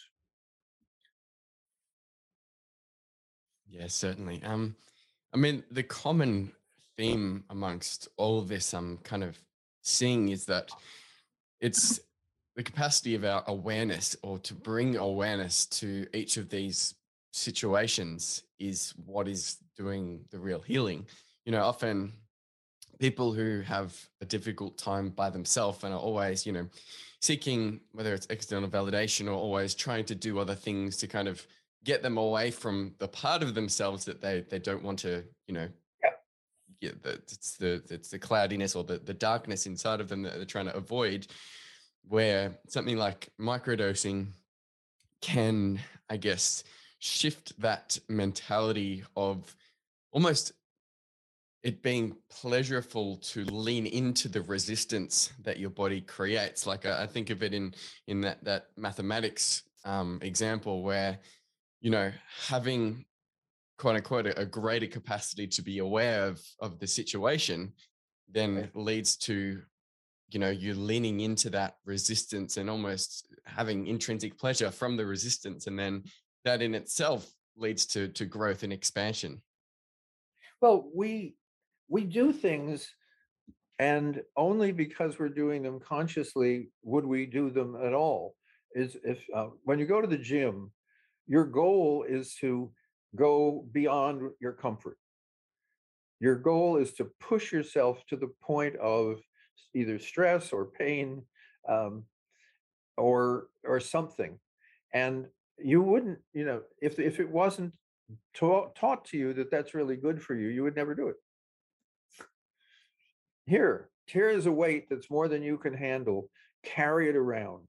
Yeah, certainly. Um, I mean, the common theme amongst all of this um kind of seeing is that it's [coughs] the capacity of our awareness or to bring awareness to each of these situations is what is doing the real healing. You know, often people who have a difficult time by themselves and are always, you know, seeking whether it's external validation or always trying to do other things to kind of get them away from the part of themselves that they they don't want to, you know, yeah, the, it's the it's the cloudiness or the, the darkness inside of them that they're trying to avoid where something like microdosing can i guess shift that mentality of almost it being pleasurable to lean into the resistance that your body creates. Like i, I think of it in in that that mathematics um, example where you know having quote unquote a, a greater capacity to be aware of of the situation then leads to you know you leaning into that resistance and almost having intrinsic pleasure from the resistance and then that in itself leads to to growth and expansion well we we do things and only because we're doing them consciously would we do them at all is if uh, when you go to the gym your goal is to go beyond your comfort. Your goal is to push yourself to the point of either stress or pain um, or or something. And you wouldn't, you know, if if it wasn't taught taught to you that that's really good for you, you would never do it. Here, here is a weight that's more than you can handle. Carry it around,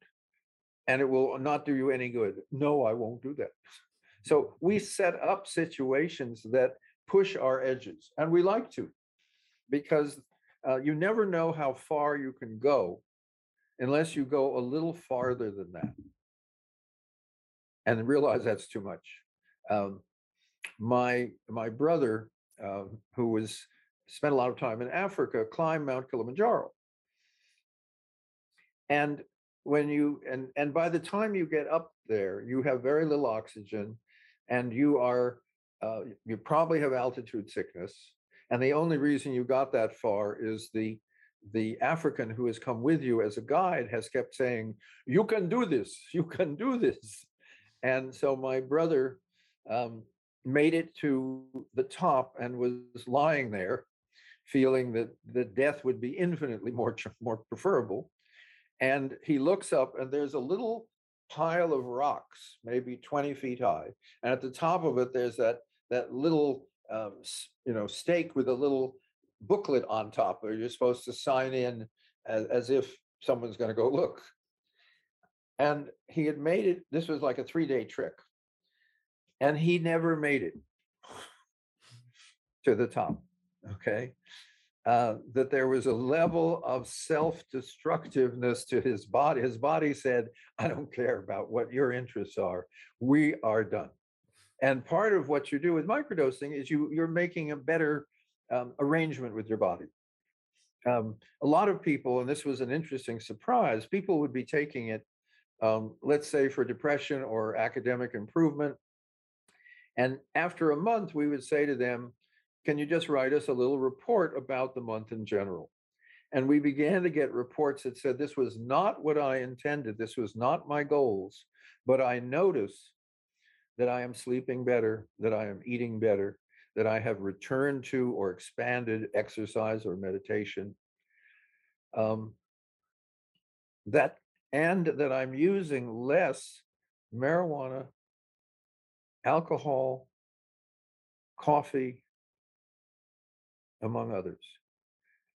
and it will not do you any good. No, I won't do that. So we set up situations that push our edges, and we like to, because uh, you never know how far you can go unless you go a little farther than that and realize that's too much. Um, my my brother, uh, who was spent a lot of time in Africa, climbed Mount Kilimanjaro. And when you and and by the time you get up there, you have very little oxygen, and you are uh, you probably have altitude sickness. And the only reason you got that far is the the African who has come with you as a guide has kept saying, "You can do this. You can do this." And so my brother um, made it to the top and was lying there, feeling that the death would be infinitely more more preferable. And he looks up, and there's a little pile of rocks, maybe 20 feet high, and at the top of it, there's that that little um, you know stake with a little booklet on top where you're supposed to sign in as, as if someone's going to go look. And he had made it, this was like a three day trick. And he never made it to the top. Okay. Uh, that there was a level of self destructiveness to his body. His body said, I don't care about what your interests are. We are done. And part of what you do with microdosing is you, you're making a better um, arrangement with your body. Um, a lot of people, and this was an interesting surprise, people would be taking it, um, let's say for depression or academic improvement. And after a month, we would say to them, Can you just write us a little report about the month in general? And we began to get reports that said, This was not what I intended. This was not my goals. But I notice that I am sleeping better, that I am eating better, that I have returned to or expanded exercise or meditation. Um, that and that I'm using less marijuana, alcohol, coffee, among others.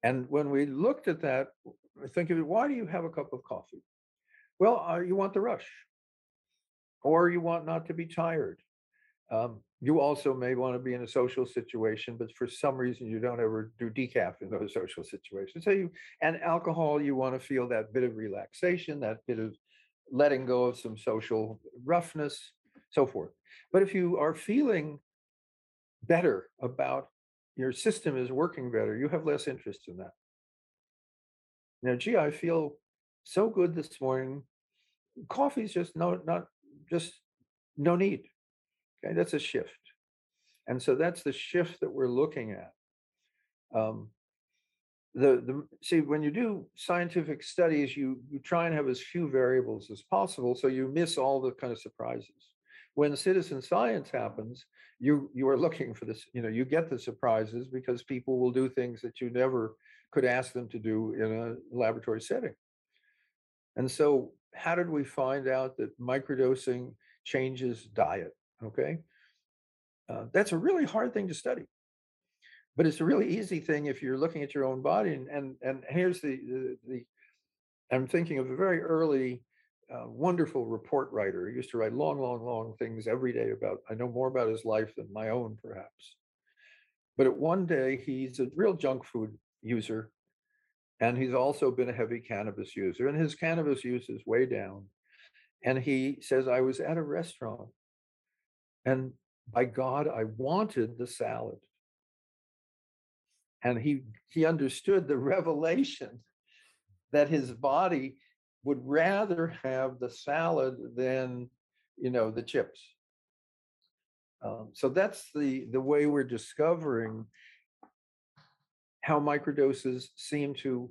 And when we looked at that, think of it, why do you have a cup of coffee? Well, uh, you want the rush, or you want not to be tired. Um, you also may want to be in a social situation, but for some reason you don't ever do decaf in those [laughs] social situations. So you and alcohol, you want to feel that bit of relaxation, that bit of letting go of some social roughness, so forth. But if you are feeling better about your system is working better, you have less interest in that. Now, gee, I feel so good this morning. Coffee's just no, not just no need. Okay, that's a shift. And so that's the shift that we're looking at. Um, the, the see when you do scientific studies, you you try and have as few variables as possible, so you miss all the kind of surprises. When citizen science happens, you you are looking for this. You know, you get the surprises because people will do things that you never could ask them to do in a laboratory setting. And so, how did we find out that microdosing changes diet? Okay. Uh, that's a really hard thing to study. But it's a really easy thing if you're looking at your own body. And and, and here's the, the, the I'm thinking of a very early, uh, wonderful report writer. He used to write long, long, long things every day about. I know more about his life than my own, perhaps. But at one day, he's a real junk food user, and he's also been a heavy cannabis user, and his cannabis use is way down. And he says, I was at a restaurant and by God, I wanted the salad. And he he understood the [laughs] revelation that his body would rather have the salad than you know the chips. Um, so that's the the way we're discovering how microdoses seem to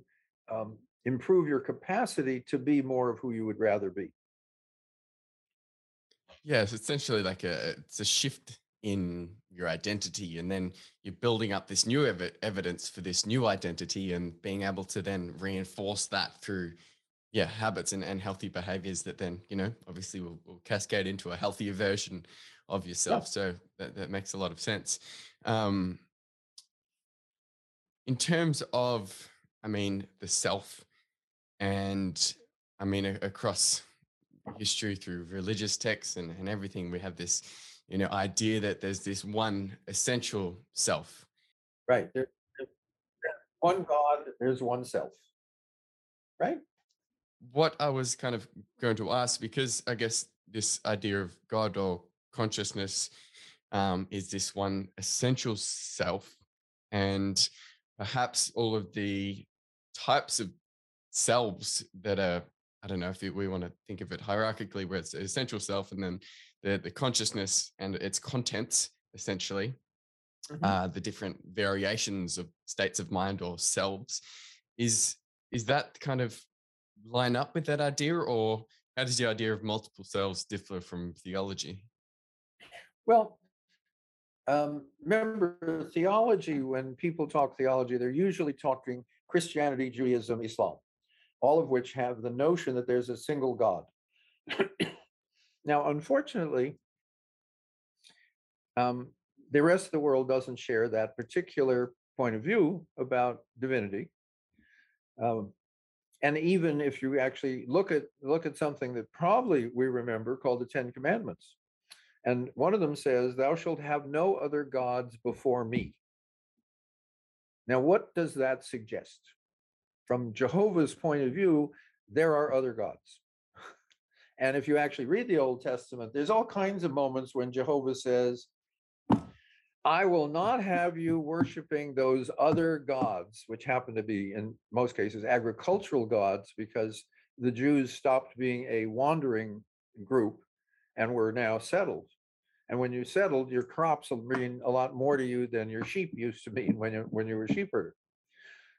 um, improve your capacity to be more of who you would rather be. Yeah, it's essentially like a it's a shift in your identity and then you're building up this new ev- evidence for this new identity and being able to then reinforce that through yeah habits and, and healthy behaviors that then you know obviously will, will cascade into a healthier version of yourself yeah. so that, that makes a lot of sense um in terms of i mean the self and i mean a, across history through religious texts and, and everything we have this you know idea that there's this one essential self. Right there, one god there's one self. Right? What i was kind of going to ask because i guess this idea of god or consciousness um, is this one essential self and perhaps all of the types of selves that are i don't know if we want to think of it hierarchically where it's the essential self and then the, the consciousness and its contents, essentially, mm-hmm. uh, the different variations of states of mind or selves. Is is that kind of line up with that idea, or how does the idea of multiple selves differ from theology? Well, um, remember theology. When people talk theology, they're usually talking Christianity, Judaism, Islam, all of which have the notion that there's a single God. Now, unfortunately, um, the rest of the world doesn't share that particular point of view about divinity. Um, and even if you actually look at look at something that probably we remember called the Ten Commandments, and one of them says, "Thou shalt have no other gods before me." Now, what does that suggest? From Jehovah's point of view, there are other gods. And if you actually read the Old Testament, there's all kinds of moments when Jehovah says, I will not have you worshiping those other gods, which happen to be, in most cases, agricultural gods, because the Jews stopped being a wandering group and were now settled. And when you settled, your crops will mean a lot more to you than your sheep used to mean when you when you were a sheep herder.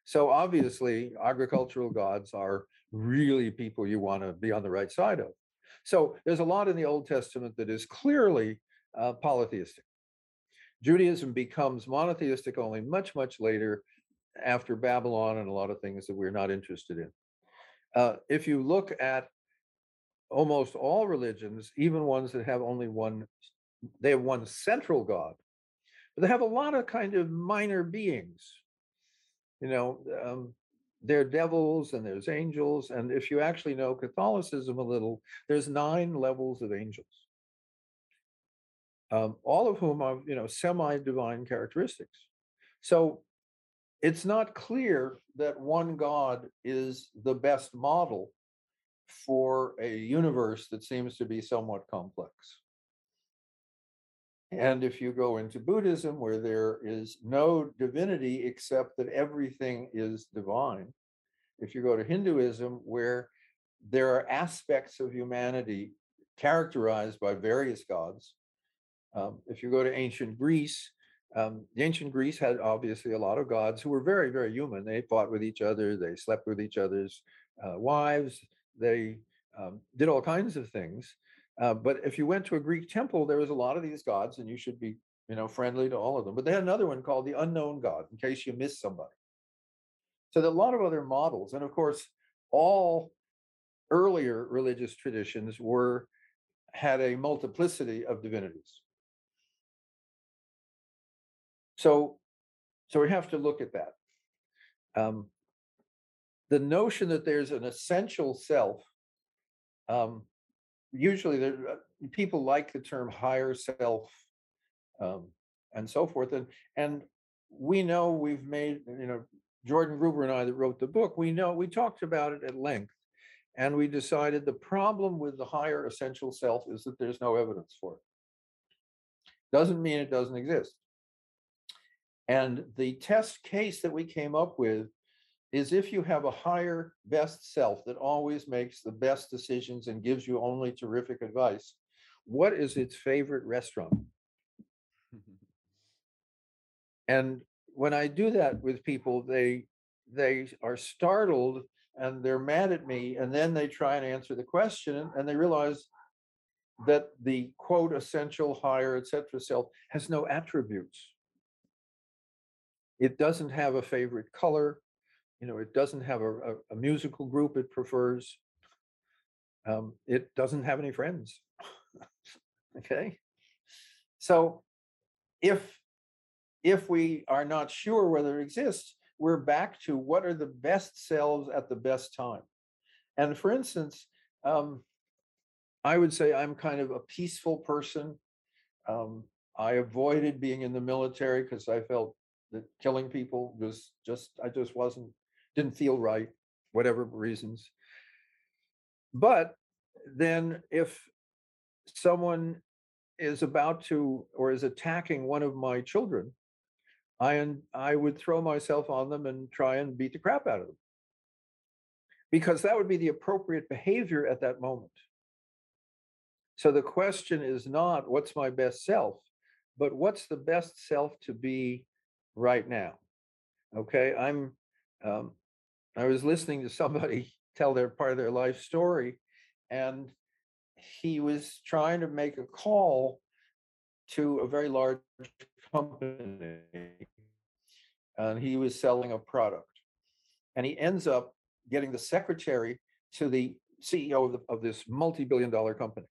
So obviously, agricultural gods are really people you want to be on the right side of. So there's a lot in the Old Testament that is clearly uh, polytheistic. Judaism becomes monotheistic only much, much later after Babylon and a lot of things that we're not interested in. Uh, if you look at almost all religions, even ones that have only one, they have one central God, but they have a lot of kind of minor beings. You know, um, there are devils and there's angels. And if you actually know Catholicism a little, there's nine levels of angels, um, all of whom are, you know, semi-divine characteristics. So it's not clear that one God is the best model for a universe that seems to be somewhat complex. And if you go into Buddhism, where there is no divinity except that everything is divine, if you go to Hinduism, where there are aspects of humanity characterized by various gods, um, if you go to ancient Greece, um, ancient Greece had obviously a lot of gods who were very, very human. They fought with each other, they slept with each other's uh, wives, they um, did all kinds of things. Uh, but if you went to a Greek temple, there was a lot of these gods, and you should be, you know, friendly to all of them. But they had another one called the unknown god, in case you miss somebody. So there are a lot of other models, and of course, all earlier religious traditions were had a multiplicity of divinities. So, so we have to look at that. Um, the notion that there's an essential self um, usually there uh, people like the term higher self um, and so forth and and we know we've made you know jordan gruber and i that wrote the book we know we talked about it at length and we decided the problem with the higher essential self is that there's no evidence for it. Doesn't mean it doesn't exist. And the test case that we came up with is if you have a higher best self that always makes the best decisions and gives you only terrific advice, what is its favorite restaurant? [laughs] and when I do that with people, they they are startled and they're mad at me, and then they try and answer the question, and they realize that the quote essential higher etc self has no attributes it doesn't have a favorite color you know it doesn't have a, a, a musical group it prefers. Um, it doesn't have any friends. [laughs] Okay? So if if we are not sure whether it exists we're back to what are the best selves at the best time. And for instance um, I would say I'm kind of a peaceful person. Um, I avoided being in the military because I felt that killing people was just, I just wasn't, didn't feel right, whatever reasons. But then if someone is about to or is attacking one of my children, I I would throw myself on them and try and beat the crap out of them. Because that would be the appropriate behavior at that moment. So the question is not what's my best self, but what's the best self to be right now? Okay, I'm. Um, I was listening to somebody [laughs] tell their part of their life story, and he was trying to make a call to a very large company, and he was selling a product, and he ends up getting the secretary to the CEO of, the, of this multi-billion dollar company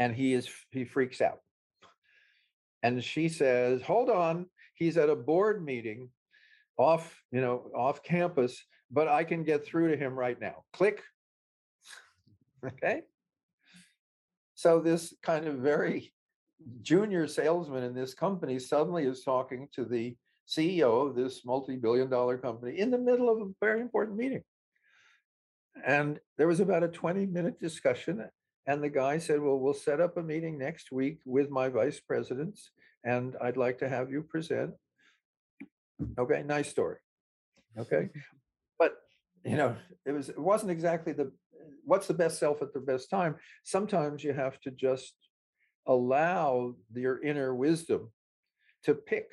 and he is he freaks out. And she says hold on he's at a board meeting off you know off campus but i can get through to him right now click okay so this kind of very junior salesman in this company suddenly is talking to the ceo of this multi-billion dollar company in the middle of a very important meeting and there was about a 20 minute discussion and the guy said, well, we'll set up a meeting next week with my vice presidents and I'd like to have you present. Okay, nice story. Okay. You know, it was it wasn't exactly the what's the best self at the best time. Sometimes you have to just allow your inner wisdom to pick.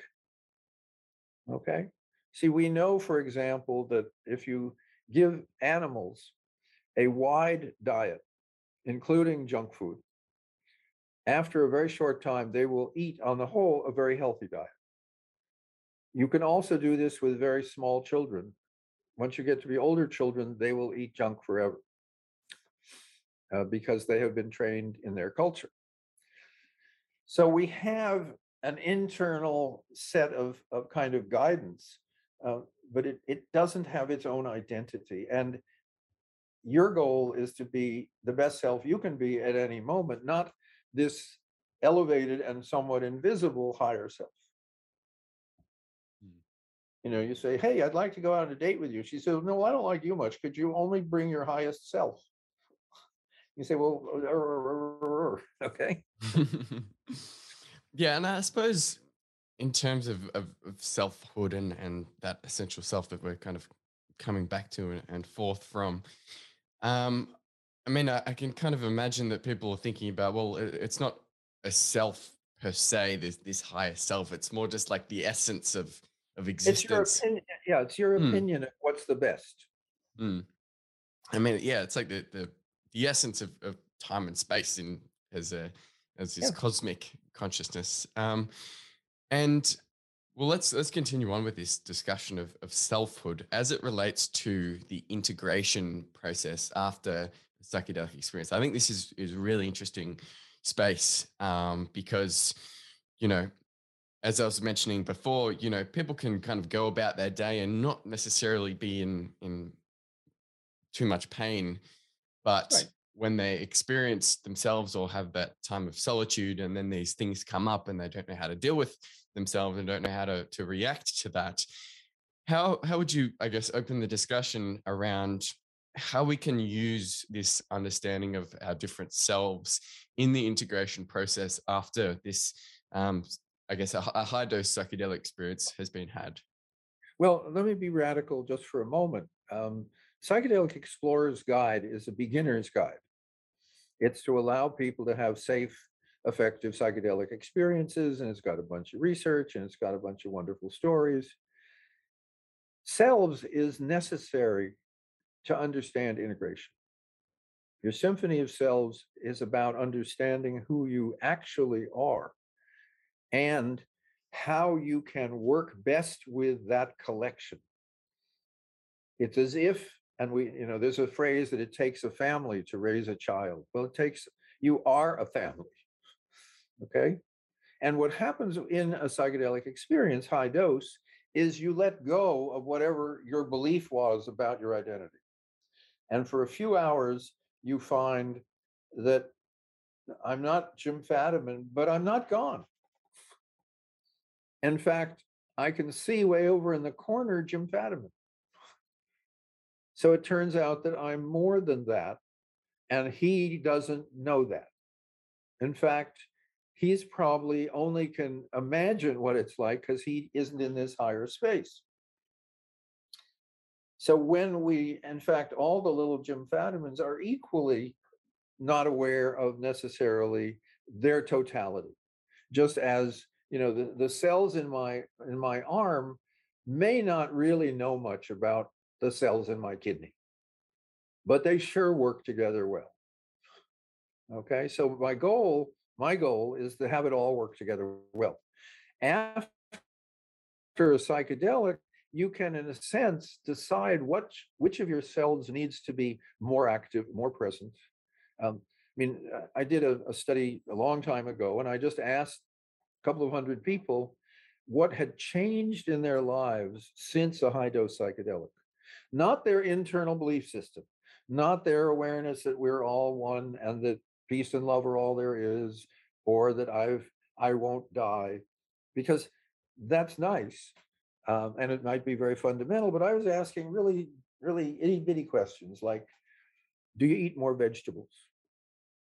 Okay. See, we know, for example, that if you give animals a wide diet, including junk food, after a very short time, they will eat, on the whole, a very healthy diet. You can also do this with very small children. Once you get to be older children, they will eat junk forever uh, because they have been trained in their culture. So we have an internal set of, of kind of guidance, uh, but it, it doesn't have its own identity. And your goal is to be the best self you can be at any moment, not this elevated and somewhat invisible higher self. You know, you say, Hey, I'd like to go out on a date with you. She says, No, I don't like you much. Could you only bring your highest self? You say, Well, okay. [laughs] yeah. And I suppose in terms of, of, of selfhood and, and that essential self that we're kind of coming back to and, and forth from, um, I mean, I, I, can kind of imagine that people are thinking about, well, it, it's not a self per se, this this higher self. It's more just like the essence of of existence. It's your opinion. Yeah, it's your mm. opinion of what's the best. Mm. I mean, yeah, it's like the the, the essence of, of time and space in as a as this yeah. cosmic consciousness. Um, and well, let's let's continue on with this discussion of, of selfhood as it relates to the integration process after psychedelic experience. I think this is is really interesting space um, because you know, as I was mentioning before, you know, people can kind of go about their day and not necessarily be in in too much pain, but right. when they experience themselves or have that time of solitude, and then these things come up and they don't know how to deal with themselves and don't know how to, to react to that. How, how would you, I guess, open the discussion around how we can use this understanding of our different selves in the integration process after this, um, I guess, a, a high dose psychedelic experience has been had? Well, let me be radical just for a moment. Um, Psychedelic Explorer's Guide is a beginner's guide. It's to allow people to have safe effective psychedelic experiences, and it's got a bunch of research and it's got a bunch of wonderful stories. Selves is necessary to understand integration. Your symphony of selves is about understanding who you actually are and how you can work best with that collection. It's as if, and we, you know, there's a phrase that it takes a family to raise a child. Well, it takes, you are a family. Okay. And what happens in a psychedelic experience, high dose, is you let go of whatever your belief was about your identity. And for a few hours, you find that I'm not Jim Fadiman, but I'm not gone. In fact, I can see way over in the corner Jim Fadiman. So it turns out that I'm more than that. And he doesn't know that. In fact, he's probably only can imagine what it's like because he isn't in this higher space. So when we, in fact, all the little Jim Fadimans are equally not aware of necessarily their totality, just as you know the, the cells in my in my arm may not really know much about the cells in my kidney, but they sure work together well. Okay, so my goal my goal is to have it all work together well. After a psychedelic, you can, in a sense, decide what which of your cells needs to be more active, more present. Um, I mean, I did a, a study a long time ago, and I just asked couple of hundred people what had changed in their lives since a high dose psychedelic, not their internal belief system, not their awareness that we're all one and that peace and love are all there is, or that I've I won't die, because that's nice, um, and it might be very fundamental. But I was asking really, really itty bitty questions like, do you eat more vegetables,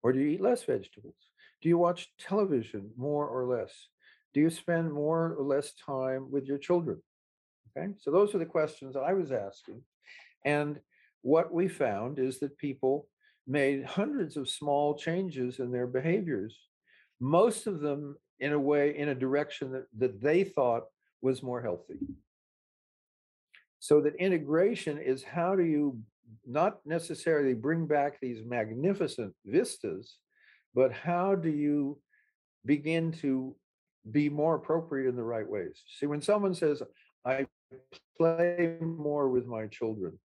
or do you eat less vegetables? Do you watch television more or less? Do you spend more or less time with your children? Okay, so those are the questions that I was asking, and what we found is that people made hundreds of small changes in their behaviors, most of them in a way, in a direction that, that they thought was more healthy. So that integration is how do you not necessarily bring back these magnificent vistas, but how do you begin to be more appropriate in the right ways? See, when someone says, I play more with my children,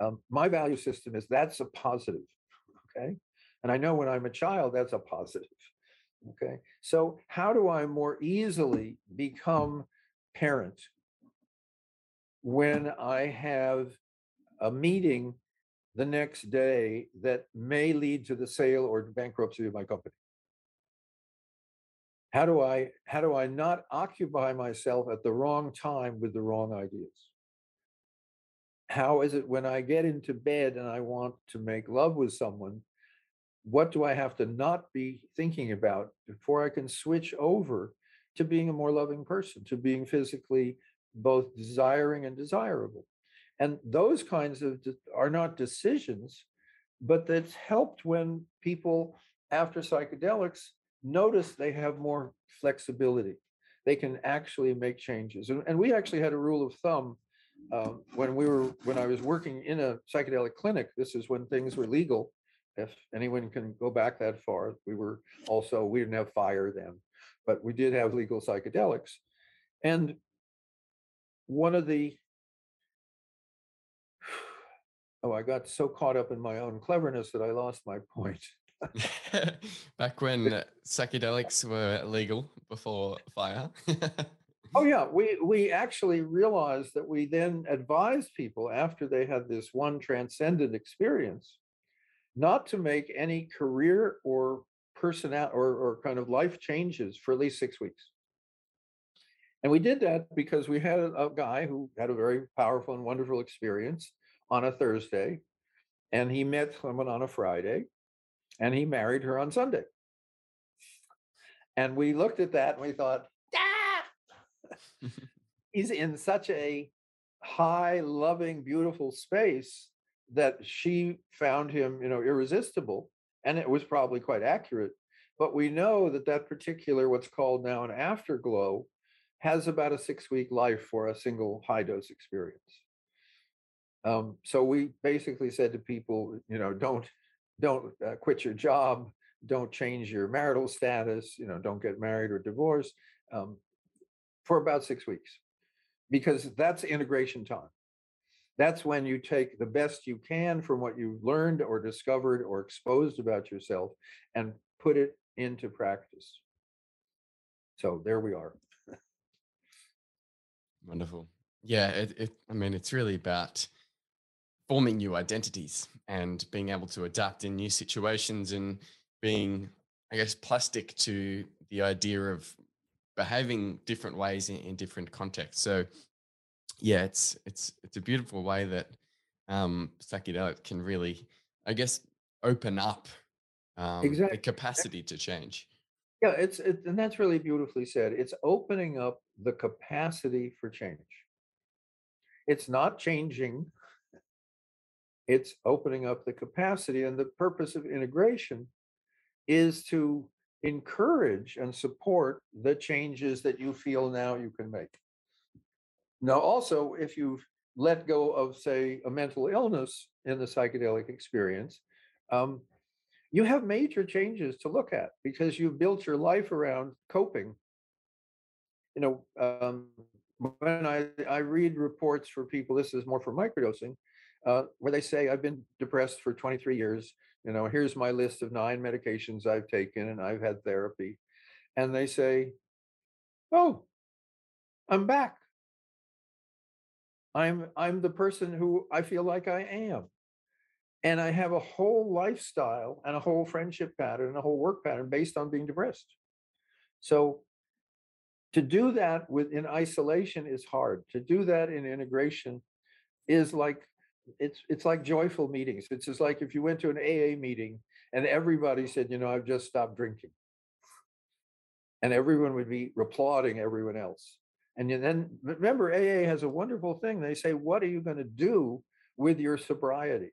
um, my value system is that's a positive okay and i know when i'm a child that's a positive okay so how do i more easily become parent when i have a meeting the next day that may lead to the sale or bankruptcy of my company how do i how do i not occupy myself at the wrong time with the wrong ideas how is it when I get into bed and I want to make love with someone? What do I have to not be thinking about before I can switch over to being a more loving person, to being physically both desiring and desirable? And those kinds of are not decisions, but that's helped when people after psychedelics notice they have more flexibility. They can actually make changes. And, and we actually had a rule of thumb um, when we were when I was working in a psychedelic clinic, this is when things were legal. If anyone can go back that far, we were also we didn't have fire then, but we did have legal psychedelics. And one of the oh, I got so caught up in my own cleverness that I lost my point. [laughs] Back when psychedelics were legal before fire. [laughs] Oh yeah, we we actually realized that we then advised people after they had this one transcendent experience, not to make any career or personal or, or kind of life changes for at least six weeks. And we did that because we had a, a guy who had a very powerful and wonderful experience on a Thursday, and he met someone on a Friday, and he married her on Sunday. And we looked at that and we thought, ah! [laughs] he's in such a high, loving, beautiful space that she found him, you know, irresistible. And it was probably quite accurate. But we know that that particular, what's called now an afterglow, has about a six week life for a single high dose experience. Um, so we basically said to people, you know, don't don't uh, quit your job, don't change your marital status, you know, don't get married or divorced um, for about six weeks, because that's integration time. That's when you take the best you can from what you've learned or discovered or exposed about yourself and put it into practice. So there we are. [laughs] Wonderful. Yeah, it, it, I mean, it's really about forming new identities and being able to adapt in new situations and being, I guess, plastic to the idea of behaving different ways in, in different contexts. So, yeah, it's it's it's a beautiful way that um, psychedelic can really, I guess, open up um, Exactly. the capacity to change. Yeah, it's it, and that's really beautifully said. It's opening up the capacity for change. It's not changing, it's opening up the capacity. And the purpose of integration is to encourage and support the changes that you feel now you can make. Now, also, if you've let go of, say, a mental illness in the psychedelic experience, um, you have major changes to look at because you've built your life around coping. You know, um, when I, I read reports for people, this is more for microdosing, uh, where they say, I've been depressed for 23 years. You know, here's my list of nine medications I've taken and I've had therapy. And they say, Oh, I'm back. I'm I'm the person who I feel like I am. And I have a whole lifestyle and a whole friendship pattern and a whole work pattern based on being depressed. So to do that with in isolation is hard. To do that in integration is like it's it's like joyful meetings. It's just like if you went to an AA meeting and everybody said, you know, I've just stopped drinking. And everyone would be applauding everyone else. And then remember, AA has a wonderful thing. They say, what are you going to do with your sobriety?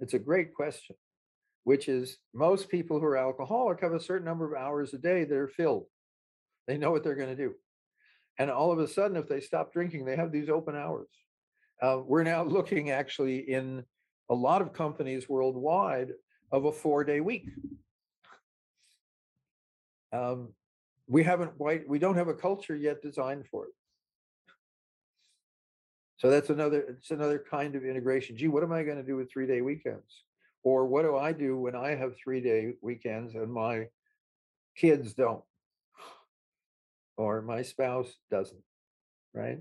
It's a great question, which is most people who are alcoholic have a certain number of hours a day that are filled. They know what they're going to do. And all of a sudden, if they stop drinking, they have these open hours. Uh, we're now [laughs] looking actually in a lot of companies worldwide of a four day week. Um, we haven't quite, we don't have a culture yet designed for it. So that's another, it's another kind of integration. Gee, what am I going to do with three day weekends? Or what do I do when I have three day weekends and my kids don't? Or my spouse doesn't, right?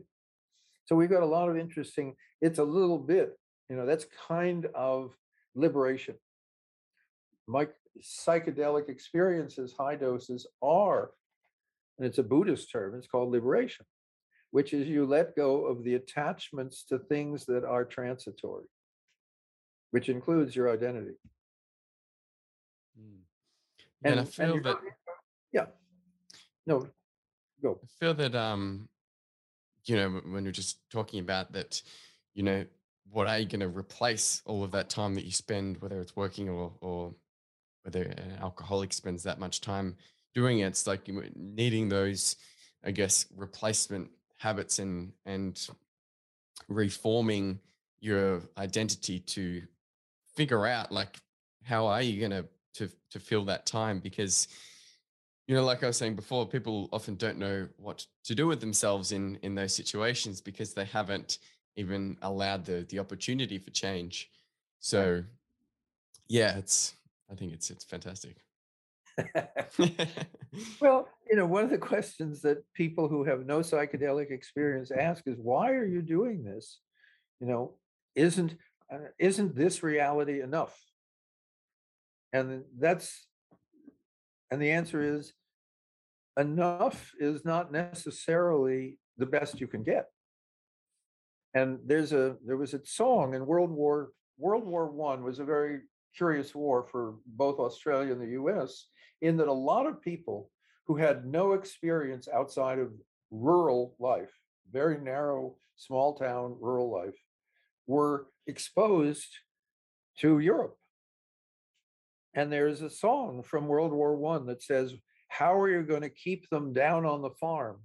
So we've got a lot of interesting, it's a little bit, you know, that's kind of liberation. My psychedelic experiences, high doses are, and it's a Buddhist term, it's called liberation, which is you let go of the attachments to things that are transitory, which includes your identity. Mm. And I And and feel you're that yeah, no, go. I feel that um, you know, when you're just talking about that, you know, what are you going to replace all of that time that you spend, whether it's working or or whether an alcoholic spends that much time doing it? It's like needing those, I guess, replacement habits and and reforming your identity to figure out like how are you going to to to fill that time because you know like i was saying before people often don't know what to do with themselves in in those situations because they haven't even allowed the the opportunity for change so yeah it's i think it's it's fantastic [laughs] [laughs] Well, you know, one of the questions that people who have no psychedelic experience ask is, why are you doing this? You know, isn't uh, isn't this reality enough? And that's and the answer is enough is not necessarily the best you can get. And there's a there was a song in World War World War One was a very curious war for both Australia and the US, in that a lot of people who had no experience outside of rural life, very narrow, small town rural life, were exposed to Europe. And there's a song from World War One that says, How are you going to keep them down on the farm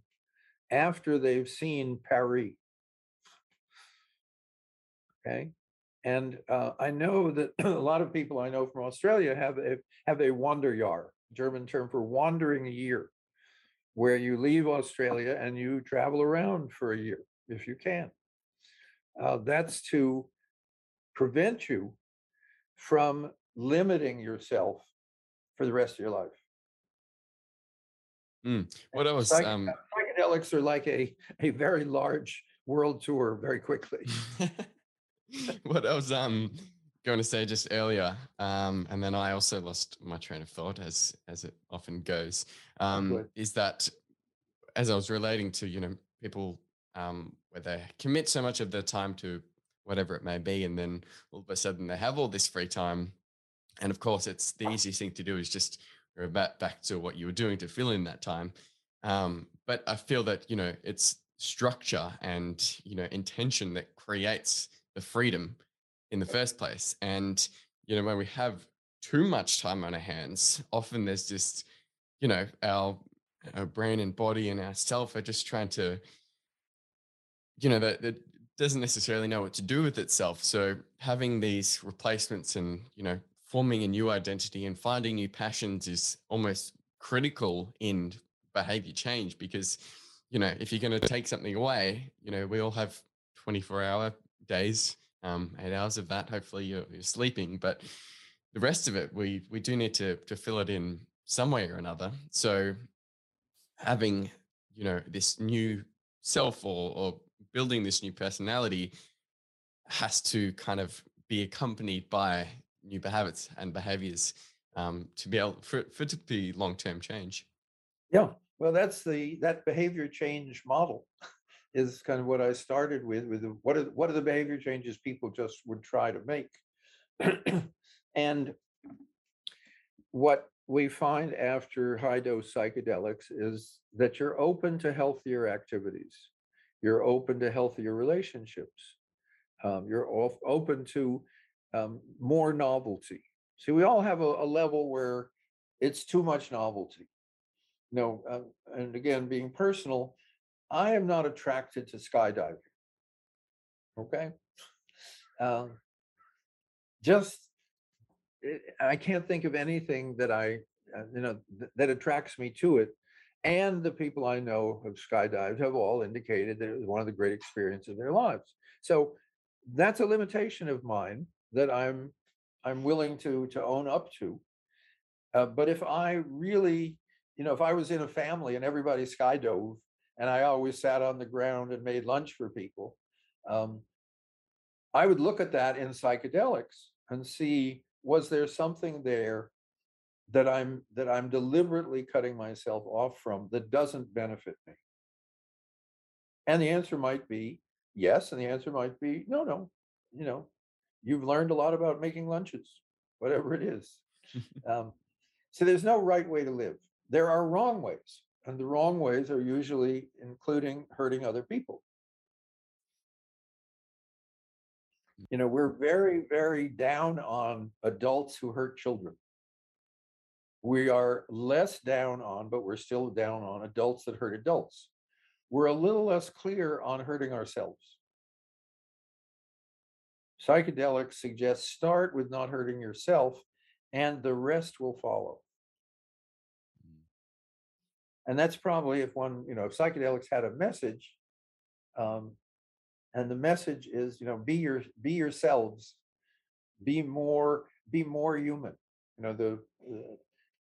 after they've seen Paris? Okay. And uh, I know that [clears throat] a lot of people I know from Australia have a, have a Wanderjahr, German term for wandering year, where you leave Australia and you travel around for a year if you can. Uh, that's to prevent you from limiting yourself for the rest of your life. Mm. What else? Psych- Um, psychedelics are like a, a very large world tour very quickly. [laughs] what I was um going to say just earlier, um, and then I also lost my train of thought, as as it often goes, um, is that as I was relating to you know people um, where they commit so much of their time to whatever it may be, and then all of a sudden they have all this free time, and of course it's the easiest thing to do is just revert back to what you were doing to fill in that time. Um, but I feel that you know it's structure and you know intention that creates the freedom in the first place. And, you know, when we have too much time on our hands, often there's just, you know, our, our brain and body and our self are just trying to, you know, that, that doesn't necessarily know what to do with itself. So having these replacements and, you know, forming a new identity and finding new passions is almost critical in behavior change because, you know, if you're going to take something away, you know, we all have 24 hour days, um, eight hours of that. Hopefully you're, you're, sleeping, but the rest of it, we we do need to to fill it in some way or another. So having you know this new self or or building this new personality has to kind of be accompanied by new habits and behaviors um, to be able for, for it to be long-term change. Yeah. Well that's the that behavior change model is kind of what I started with. With the, what are what are the behavior changes people just would try to make, [clears throat] and what we find after high dose psychedelics is that you're open to healthier activities, you're open to healthier relationships, um, you're off, open to um, more novelty. See, we all have a, a, level where it's too much novelty. You know, uh, and again, being personal, I am not attracted to skydiving. Okay. Um, just, eh, I can't think of anything that I, uh, you know, th- that attracts me to it. And the people I know have skydived have all indicated that it was one of the great experiences of their lives. So that's a limitation of mine that I'm I'm willing to to own up to. Uh, but if I really, you know, if I was in a family and everybody skydove and I always sat on the ground and made lunch for people. Um, I would look at that in psychedelics and see was there something there that I'm that I'm deliberately cutting myself off from that doesn't benefit me? And the answer might be yes, and the answer might be no, no. You know, you've learned a lot about making lunches, whatever it is. [laughs] um, so there's no right way to live. There are wrong ways. And the wrong ways are usually including hurting other people. You know, we're very, very down on adults who hurt children. We are less down on, but we're still down on adults that hurt adults. We're a little less clear on hurting ourselves. Psychedelics suggest start with not hurting yourself, and the rest will follow. And that's probably if one you know if psychedelics had a message um, and the message is you know be your be yourselves. Be more be more human. You know the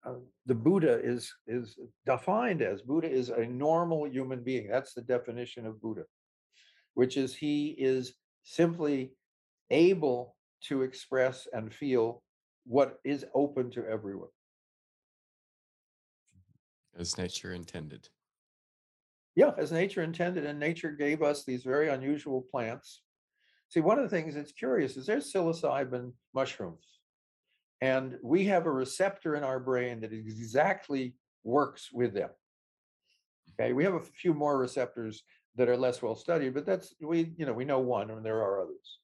uh, the buddha is is defined as buddha is a normal human being. That's the definition of buddha which is he is simply able to express and feel what is open to everyone mm-hmm. as nature intended. Yeah, as nature intended, and nature gave us these very unusual plants. See, one of the things that's curious is there's psilocybin mushrooms, and we have a receptor in our brain that exactly works with them. Okay, we have a few more receptors that are less well studied, but that's we, you know, we know one, and there are others.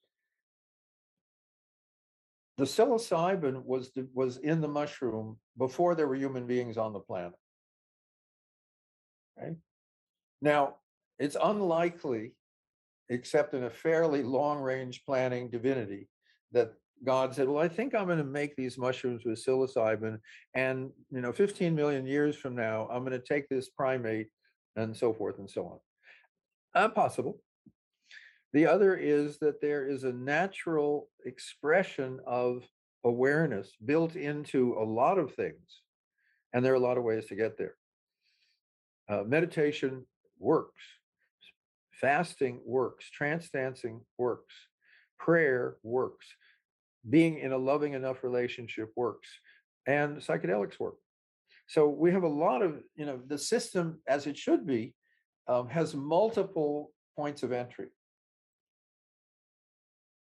The psilocybin was was in the mushroom before there were human beings on the planet. Okay. Now, it's unlikely, except in a fairly long range planning divinity, that God said, well, I think I'm going to make these mushrooms with psilocybin. And, you know, 15 million years from now, I'm going to take this primate and so forth and so on. Uh, possible. The other is that there is a natural expression of awareness built into a lot of things. And there are a lot of ways to get there. Uh, meditation works, fasting works, trance dancing works, prayer works, being in a loving enough relationship works, and psychedelics work. So we have a lot of, you know, the system as it should be um, has multiple points of entry.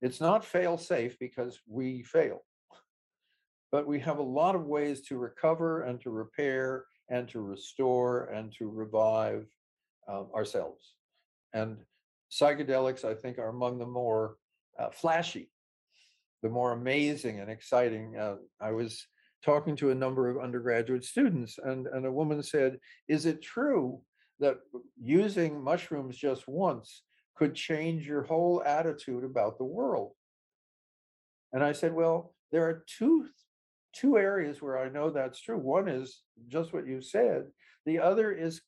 It's not fail safe because we fail, but we have a lot of ways to recover and to repair and to restore and to revive uh, ourselves. And psychedelics, I think, are among the more uh, flashy, the more amazing and exciting. Uh, I was talking to a number of undergraduate students, and, and a woman said, Is it true that using mushrooms just once could change your whole attitude about the world? And I said, Well, there are two two areas where I know that's true. One is just what you said. The other is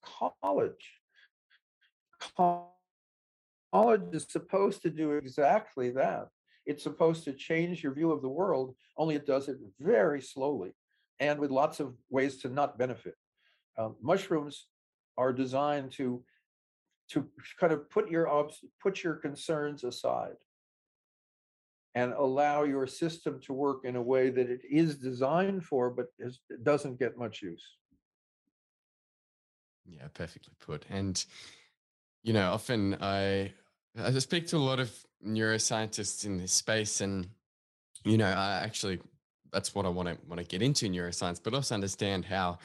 college. College is supposed to do exactly that. It's supposed to change your view of the world, only it does it very slowly and with lots of ways to not benefit. Um, mushrooms are designed to to kind of put your put your concerns aside and allow your system to work in a way that it is designed for, but is, doesn't get much use. Yeah, perfectly put. And you know, often I I speak to a lot of neuroscientists in this space, and you know, I actually that's what I want to want to get into neuroscience, but also understand how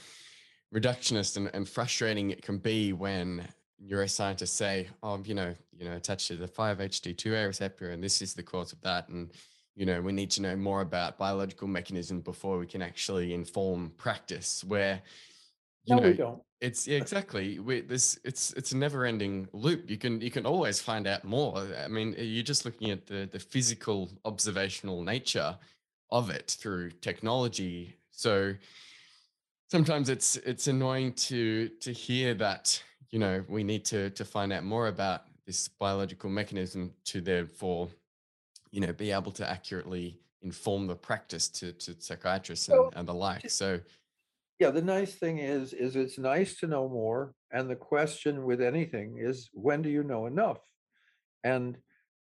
reductionist and, and frustrating it can be when neuroscientists say, "Oh, you know, you know, attached to the 5-HT2A receptor, and this is the cause of that," and you know, we need to know more about biological mechanism before we can actually inform practice. Where you no, know, we don't. It's yeah, exactly. We, this it's it's a never ending loop. You can you can always find out more. I mean, eh, you're just looking at the the physical observational nature of it through technology. So sometimes it's it's annoying to to hear that you know we need to to find out more about this biological mechanism to therefore you know be able to accurately inform the practice to to psychiatrists and, and the like. So yeah, the nice thing is, is it's nice to know more. And the question with anything is, when do you know enough? And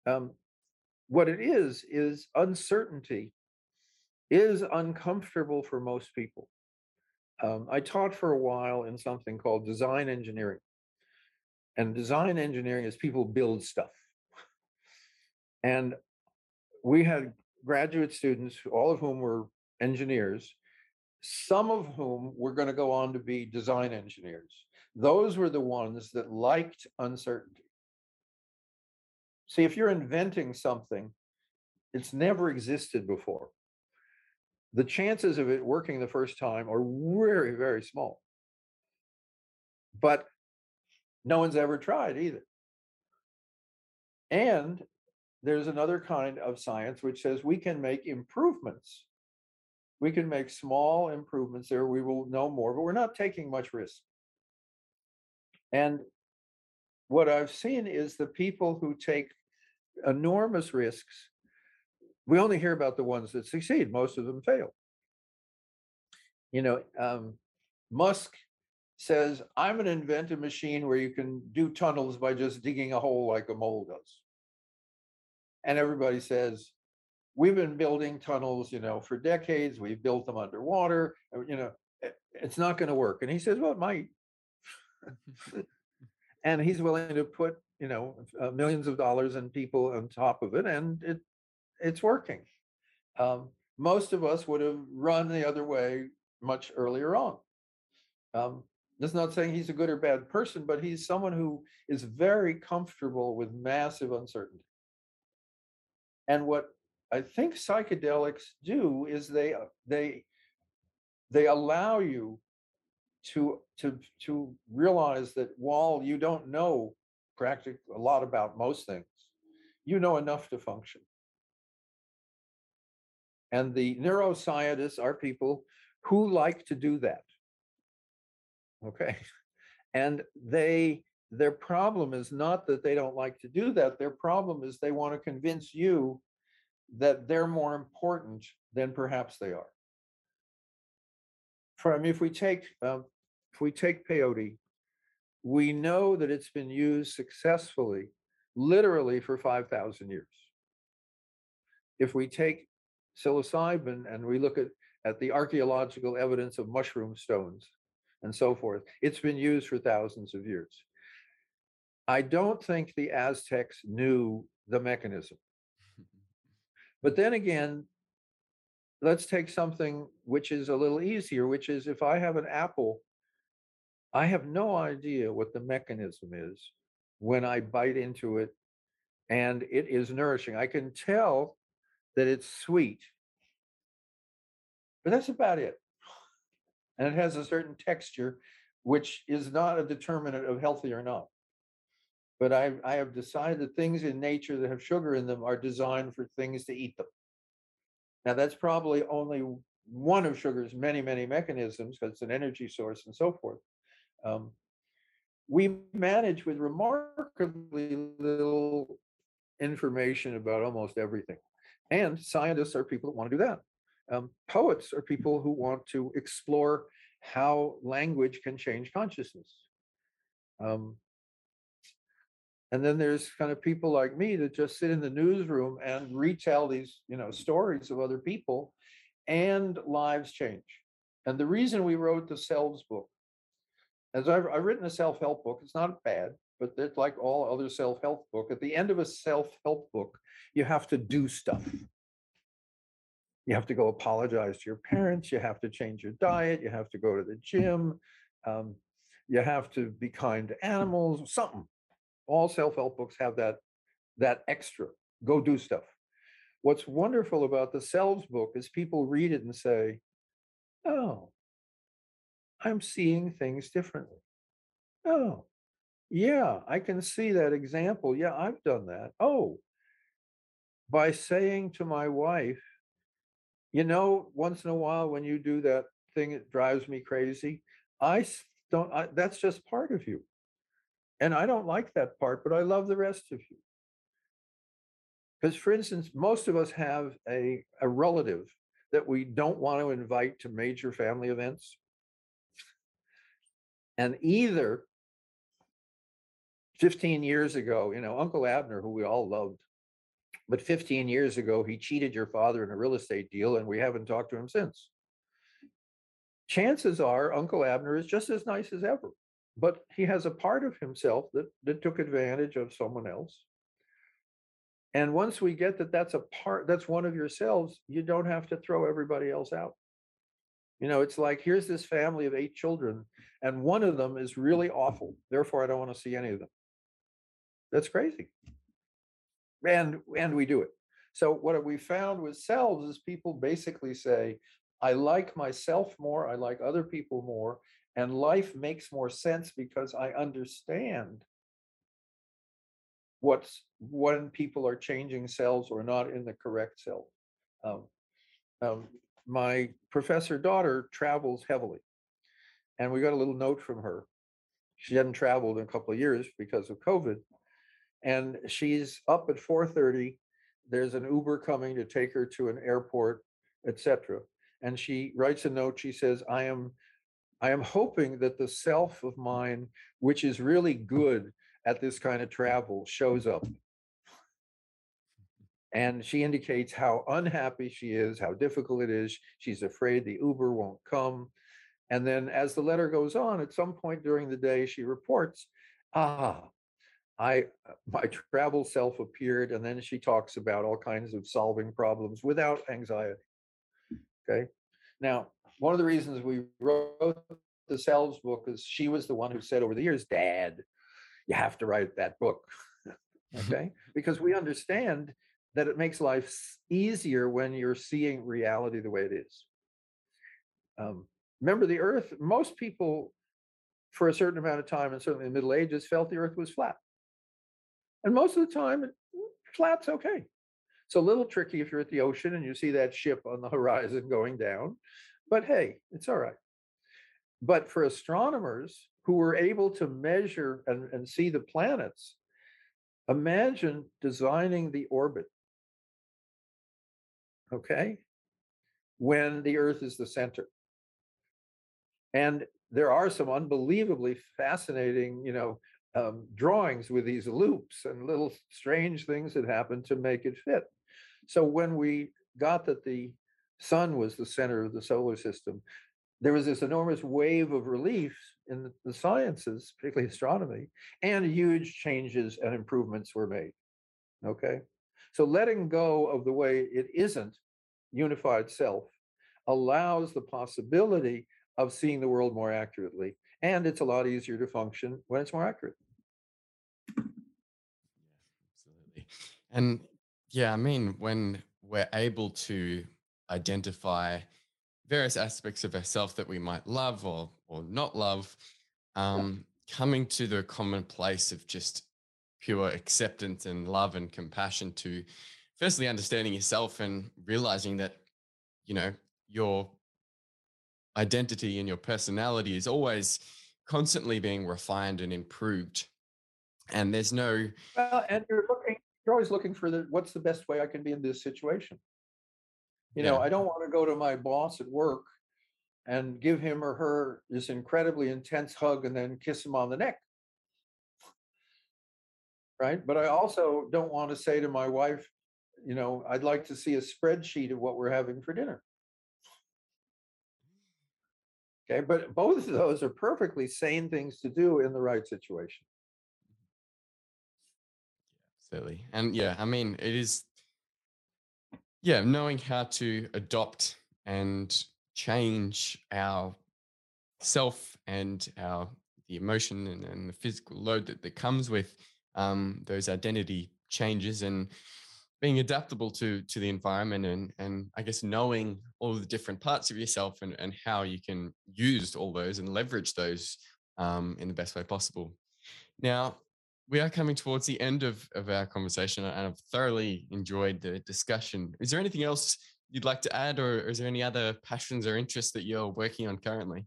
um, what it is, is uncertainty is uncomfortable for most people. Um, I taught for a while in something called design engineering. And design engineering is people build stuff. And we had graduate students, all of whom were engineers, some of whom were going to go on to be design engineers. Those were the ones that liked uncertainty. See, if you're inventing something, it's never existed before. The chances of it working the first time are very, very small. But no one's ever tried either. And there's another kind of science which says we can make improvements we can make small improvements there. We will know more, but we're not taking much risk. And what I've seen is the people who take enormous risks, we only hear about the ones that succeed, most of them fail. You know, um, Musk says, I'm going to invent a machine where you can do tunnels by just digging a hole like a mole does. And everybody says, we've been building tunnels, you know, for decades. We've built them underwater. Uh, you know, it's not going to work. And he says, well, it might. [laughs] and he's willing to put, you know, uh, millions of dollars and people on top of it, and it it's working. Um, most of us would have run the other way much earlier on. Um, that's not saying he's a good or bad person, but he's someone who is very comfortable with massive uncertainty. And what I think psychedelics do is they uh, they they allow you to to to realize that while you don't know practically a lot about most things, you know enough to function. And the neuroscientists are people who like to do that. Okay. And they, their problem is not that they don't like to do that. Their problem is they want to convince you that they're more important than perhaps they are. For, I mean, if we take, um, if we take peyote, we know that it's been used successfully, literally for 5,000 years. If we take psilocybin and we look at, at the archaeological evidence of mushroom stones and so forth, it's been used for thousands of years. I don't think the Aztecs knew the mechanism. But then again, let's take something which is a little easier, which is if I have an apple, I have no idea what the mechanism is when I bite into it and it is nourishing. I can tell that it's sweet, but that's about it. And it has a certain texture, which is not a determinant of healthy or not. But I, I have decided that things in nature that have sugar in them are designed for things to eat them. Now, that's probably only one of sugar's many, many mechanisms because it's an energy source and so forth. Um, we manage with remarkably little information about almost everything. And scientists are people that want to do that. Um, poets are people who want to explore how language can change consciousness. Um, and then there's kind of people like me that just sit in the newsroom and retell these, you know, stories of other people and lives change. And the reason we wrote the Selves book, as I've, I've written a self-help book, it's not bad, but it's like all other self-help book. At the end of a self-help book, you have to do stuff. You have to go apologize to your parents. You have to change your diet. You have to go to the gym. Um, you have to be kind to animals, something all self-help books have that that extra go do stuff what's wonderful about the selves book is people read it and say oh i'm seeing things differently oh yeah i can see that example yeah i've done that oh by saying to my wife you know once in a while when you do that thing it drives me crazy i don't I, that's just part of you and I don't like that part, but I love the rest of you. Because, for instance, most of us have a, a relative that we don't want to invite to major family events. And either 15 years ago, you know, Uncle Abner, who we all loved, but 15 years ago, he cheated your father in a real estate deal, and we haven't talked to him since. Chances are Uncle Abner is just as nice as ever but he has a part of himself that, that took advantage of someone else. And once we get that that's a part, that's one of yourselves, you don't have to throw everybody else out. You know, it's like here's this family of eight children, and one of them is really awful. Therefore, I don't want to see any of them. That's crazy. And and we do it. So what we found with selves is people basically say, I like myself more, I like other people more, and life makes more sense because I understand what's when people are changing cells or not in the correct cell. Um, um, my professor daughter travels heavily, and we got a little note from her. She hadn't traveled in a couple of years because of COVID, and she's up at 4:30. There's an Uber coming to take her to an airport, etc. And she writes a note. She says, "I am I am hoping that the self of mine, which is really good at this kind of travel, shows up. And she indicates how unhappy she is, how difficult it is. She's afraid the Uber won't come. And then as the letter goes on, at some point during the day, she reports, ah, I my travel self appeared, and then she talks about all kinds of solving problems without anxiety. Okay. Now, one of the reasons we wrote the Selves book is she was the one who said over the years, Dad, you have to write that book. [laughs] [laughs] okay. because we understand that it makes life easier when you're seeing reality the way it is. Um, remember, the earth, most people for a certain amount of time, and certainly in the Middle Ages, felt the earth was flat. And most of the time, it mm, flat's okay. It's a little tricky if you're at the ocean and you see that ship on the [laughs] horizon going down, but hey, it's all right. But for astronomers who were able to measure and, and see the planets, imagine designing the orbit, okay, when the Earth is the center. And there are some unbelievably fascinating, you know, um, drawings with these loops and little strange things that happen to make it fit. So when we got that the sun was the center of the solar system, there was this enormous wave of relief in the sciences, particularly astronomy, and huge changes and improvements were made. Okay. So letting go of the way it isn't unified self allows the possibility of seeing the world more accurately. And it's a lot easier to function when it's more accurate. Yeah, absolutely. And yeah, I mean, when we're able to identify various aspects of ourselves that we might love or or not love, um, coming to the common place of just pure acceptance and love and compassion to firstly understanding yourself and realizing that you know your identity and your personality is always constantly being refined and improved. And there's no well and you're looking you're always looking for the what's the best way i can be in this situation you know, I don't want to go to my boss at work and give him or her this incredibly intense hug and then kiss him on the neck. Right. But I also don't want to say to my wife, you know, I'd like to see a spreadsheet of what we're having for dinner. Okay. But both of those are perfectly sane things to do in the right situation. Absolutely. And yeah, I mean, it is yeah, knowing how to adopt and change our self and our the emotion and, and the physical load that, that comes with um, those identity changes and being adaptable to to the environment and and I guess knowing all the different parts of yourself and, and how you can use all those and leverage those um, in the best way possible. Now, we are coming towards the end of, of our conversation and I've thoroughly enjoyed the discussion. Is there anything else you'd like to add or, is there any other passions or interests that you're working on currently?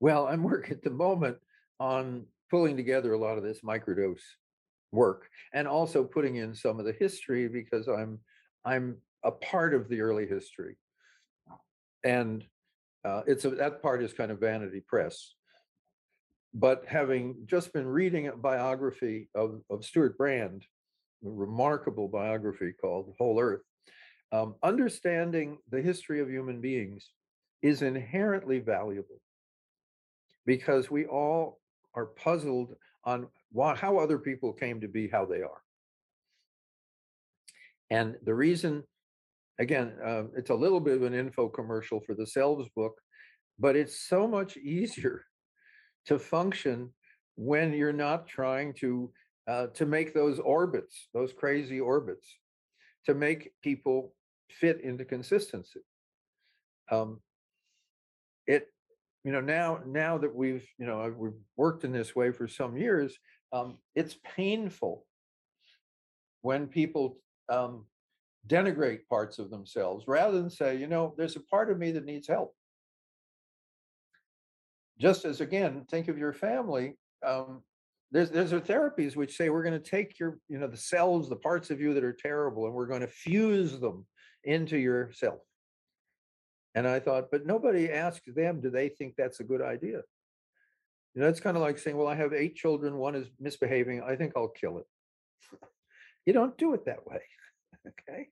Well, I'm working at the moment on pulling together a lot of this microdose work and also putting in some of the history because I'm I'm a part of the early history. And uh, it's a, that part is kind of vanity press but having just been reading a biography of, of Stewart Brand, a remarkable biography called Whole Earth, um, understanding the history of human beings is inherently valuable because we all are puzzled on why, how other people came to be how they are. And the reason, again, uh, it's a little bit of an info commercial for the Selves book, but it's so much easier to function when you're not trying to uh, to make those orbits, those crazy orbits, to make people fit into consistency. Um, it, you know, now now that we've you know we've worked in this way for some years, um, it's painful when people um, denigrate parts of themselves rather than say, you know, there's a part of me that needs help just as again, think of your family. Um, there's there's therapies which say we're going to take your you know the cells, the parts of you that are terrible, and we're going to fuse them into yourself. And I thought, but nobody asked them, do they think that's a good idea? You know, it's kind of like saying, well, I have eight children, one is misbehaving, I think I'll kill it. [laughs] you don't do it that way. [laughs] okay.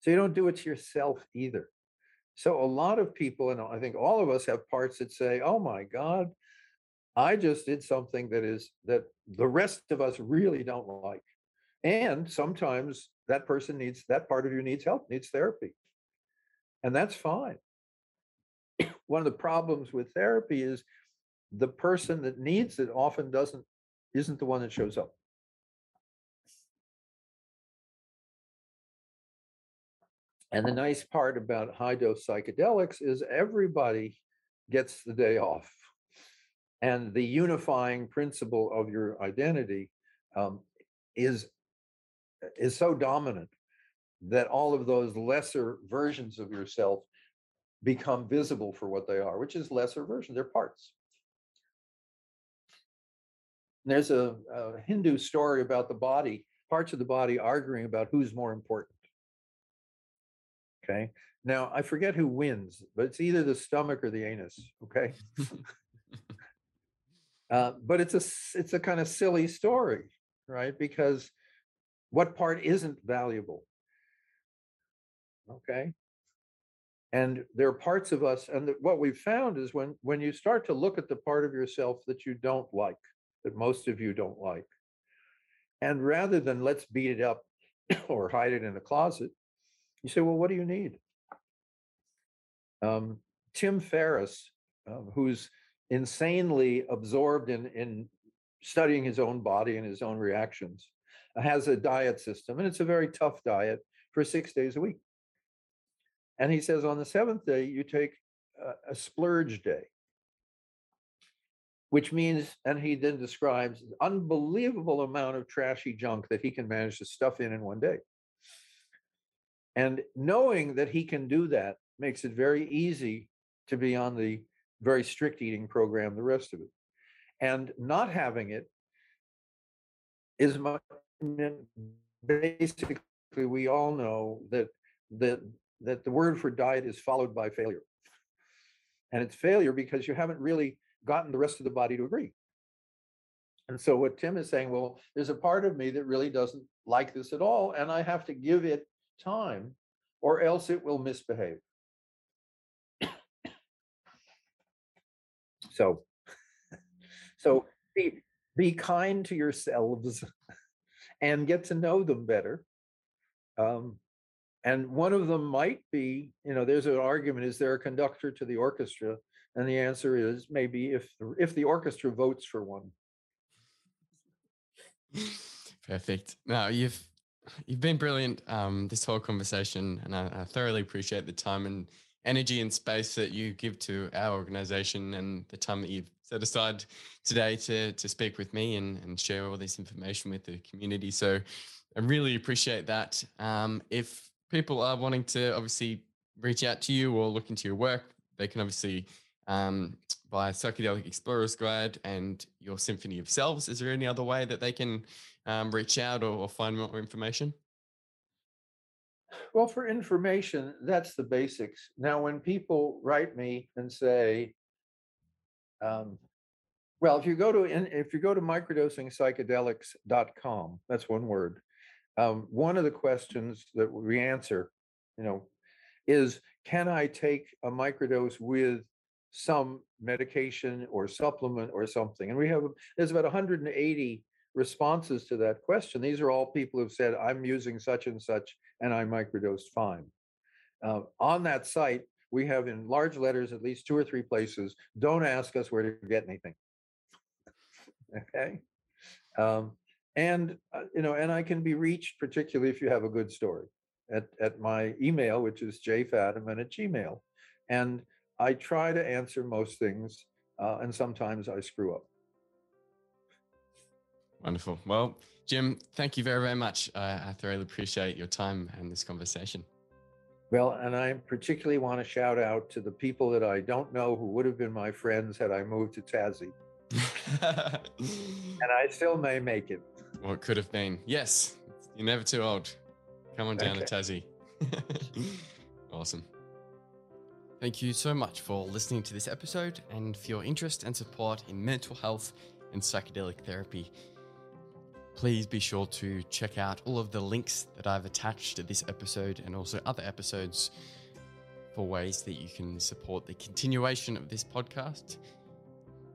So you don't do it to yourself either. So a lot of people, and I think all of us have parts that say, oh my God, I just did something that is that the rest of us really don't like. And sometimes that person needs that part of you needs help, needs therapy. And that's fine. [coughs] One of the problems with therapy is the person that needs it often doesn't isn't the one that shows up. And the nice part about high dose psychedelics is everybody gets the day off. And the unifying principle of your identity um, is, is so dominant that all of those lesser versions of yourself become visible for what they are, which is lesser versions, they're parts. There's a, a Hindu story about the body, parts of the body arguing about who's more important. Okay. Now I forget who wins, but it's either the stomach or the anus. Okay. [laughs] uh, but it's a it's a kind of silly story, right? Because what part isn't valuable? Okay. And there are parts of us, and what we've found is when when you start to look at the part of yourself that you don't like, that most of you don't like, and rather than let's beat it up [clears throat] or hide it in a closet, you say, well, what do you need? Um, Tim Ferriss, um, who's insanely absorbed in, in studying his own body and his own reactions, has a diet system, and it's a very tough diet for six days a week. And he says on the seventh day, you take a, a splurge day, which means, and he then describes unbelievable amount of trashy junk that he can manage to stuff in in one day. And knowing that he can do that makes it very easy to be on the very strict eating program, the rest of it. And not having it is much, basically, we all know that, that, that the word for diet is followed by failure. And it's failure because you haven't really gotten the rest of the body to agree. And so what Tim is saying, well, there's a part of me that really doesn't like this at all, and I have to give it time, or else it will misbehave. so, [laughs] so be be kind to yourselves [laughs] and get to know them better. Um, and one of them might be, you know, there's an argument: is there a conductor to the orchestra? And the answer is maybe if if the orchestra votes for one. [laughs] Perfect. Now you've you've been brilliant um, this whole conversation, and I, I, thoroughly appreciate the time and energy and space that you give to our organization and the time that you've set aside today to to speak with me and, and share all this information with the community. So I really appreciate that. Um, if people are wanting to obviously reach out to you or look into your work, they can obviously um, buy Psychedelic Explorer's Guide and your Symphony of Selves. Is there any other way that they can um, reach out or, or find more information? Well, for information, that's the basics. Now, when people write me and say, um, well, if you go to if you go to microdosingpsychedelics.com, that's one word. Um, one of the questions that we answer, you know, is can I take a microdose with some medication or supplement or something? And we have there's about 180 responses to that question. These are all people who've said, I'm using such and such and I microdosed fine. Uh, on that site, we have in large letters at least two or three places, don't ask us where to get anything. okay. Um, and, uh, you know, and I can be reached particularly if you have a good story at, at my email, which is jfadiman at gmail. And I try to answer most things, uh, and sometimes I screw up. Wonderful. Well, Jim, thank you very, very much. Uh, I thoroughly appreciate your time and this conversation. Well, and I particularly want to shout out to the people that I don't know who would have been my friends had I moved to Tassie. [laughs] and I still may make it. Well, it could have been. Yes, you're never too old. Come on down okay. to Tassie. [laughs] awesome. Thank you so much for listening to this episode and for your interest and support in mental health and psychedelic therapy. Please be sure to check out all of the links that I've attached to this episode and also other episodes for ways that you can support the continuation of this podcast.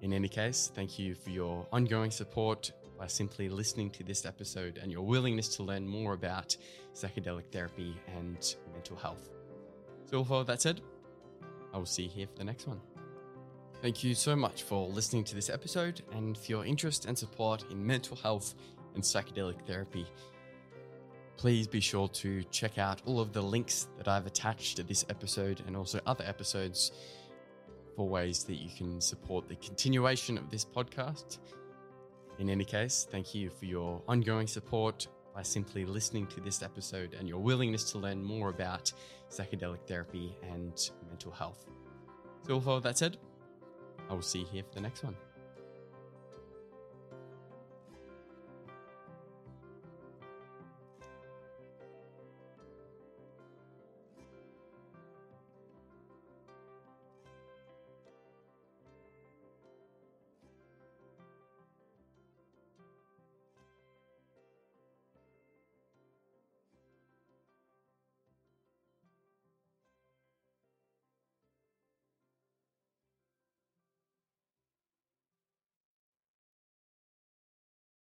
In any case, thank you for your ongoing support by simply listening to this episode and your willingness to learn more about psychedelic therapy and mental health. So, with all that said, I will see you here for the next one. Thank you so much for listening to this episode and for your interest and support in mental health and psychedelic therapy. Please be sure to check out all of the links that I've attached to this episode and also other episodes for ways that you can support the continuation of this podcast. In any case, thank you for your ongoing support by simply listening to this episode and your willingness to learn more about psychedelic therapy and mental health. So, with all that said, I will see you here for the next one.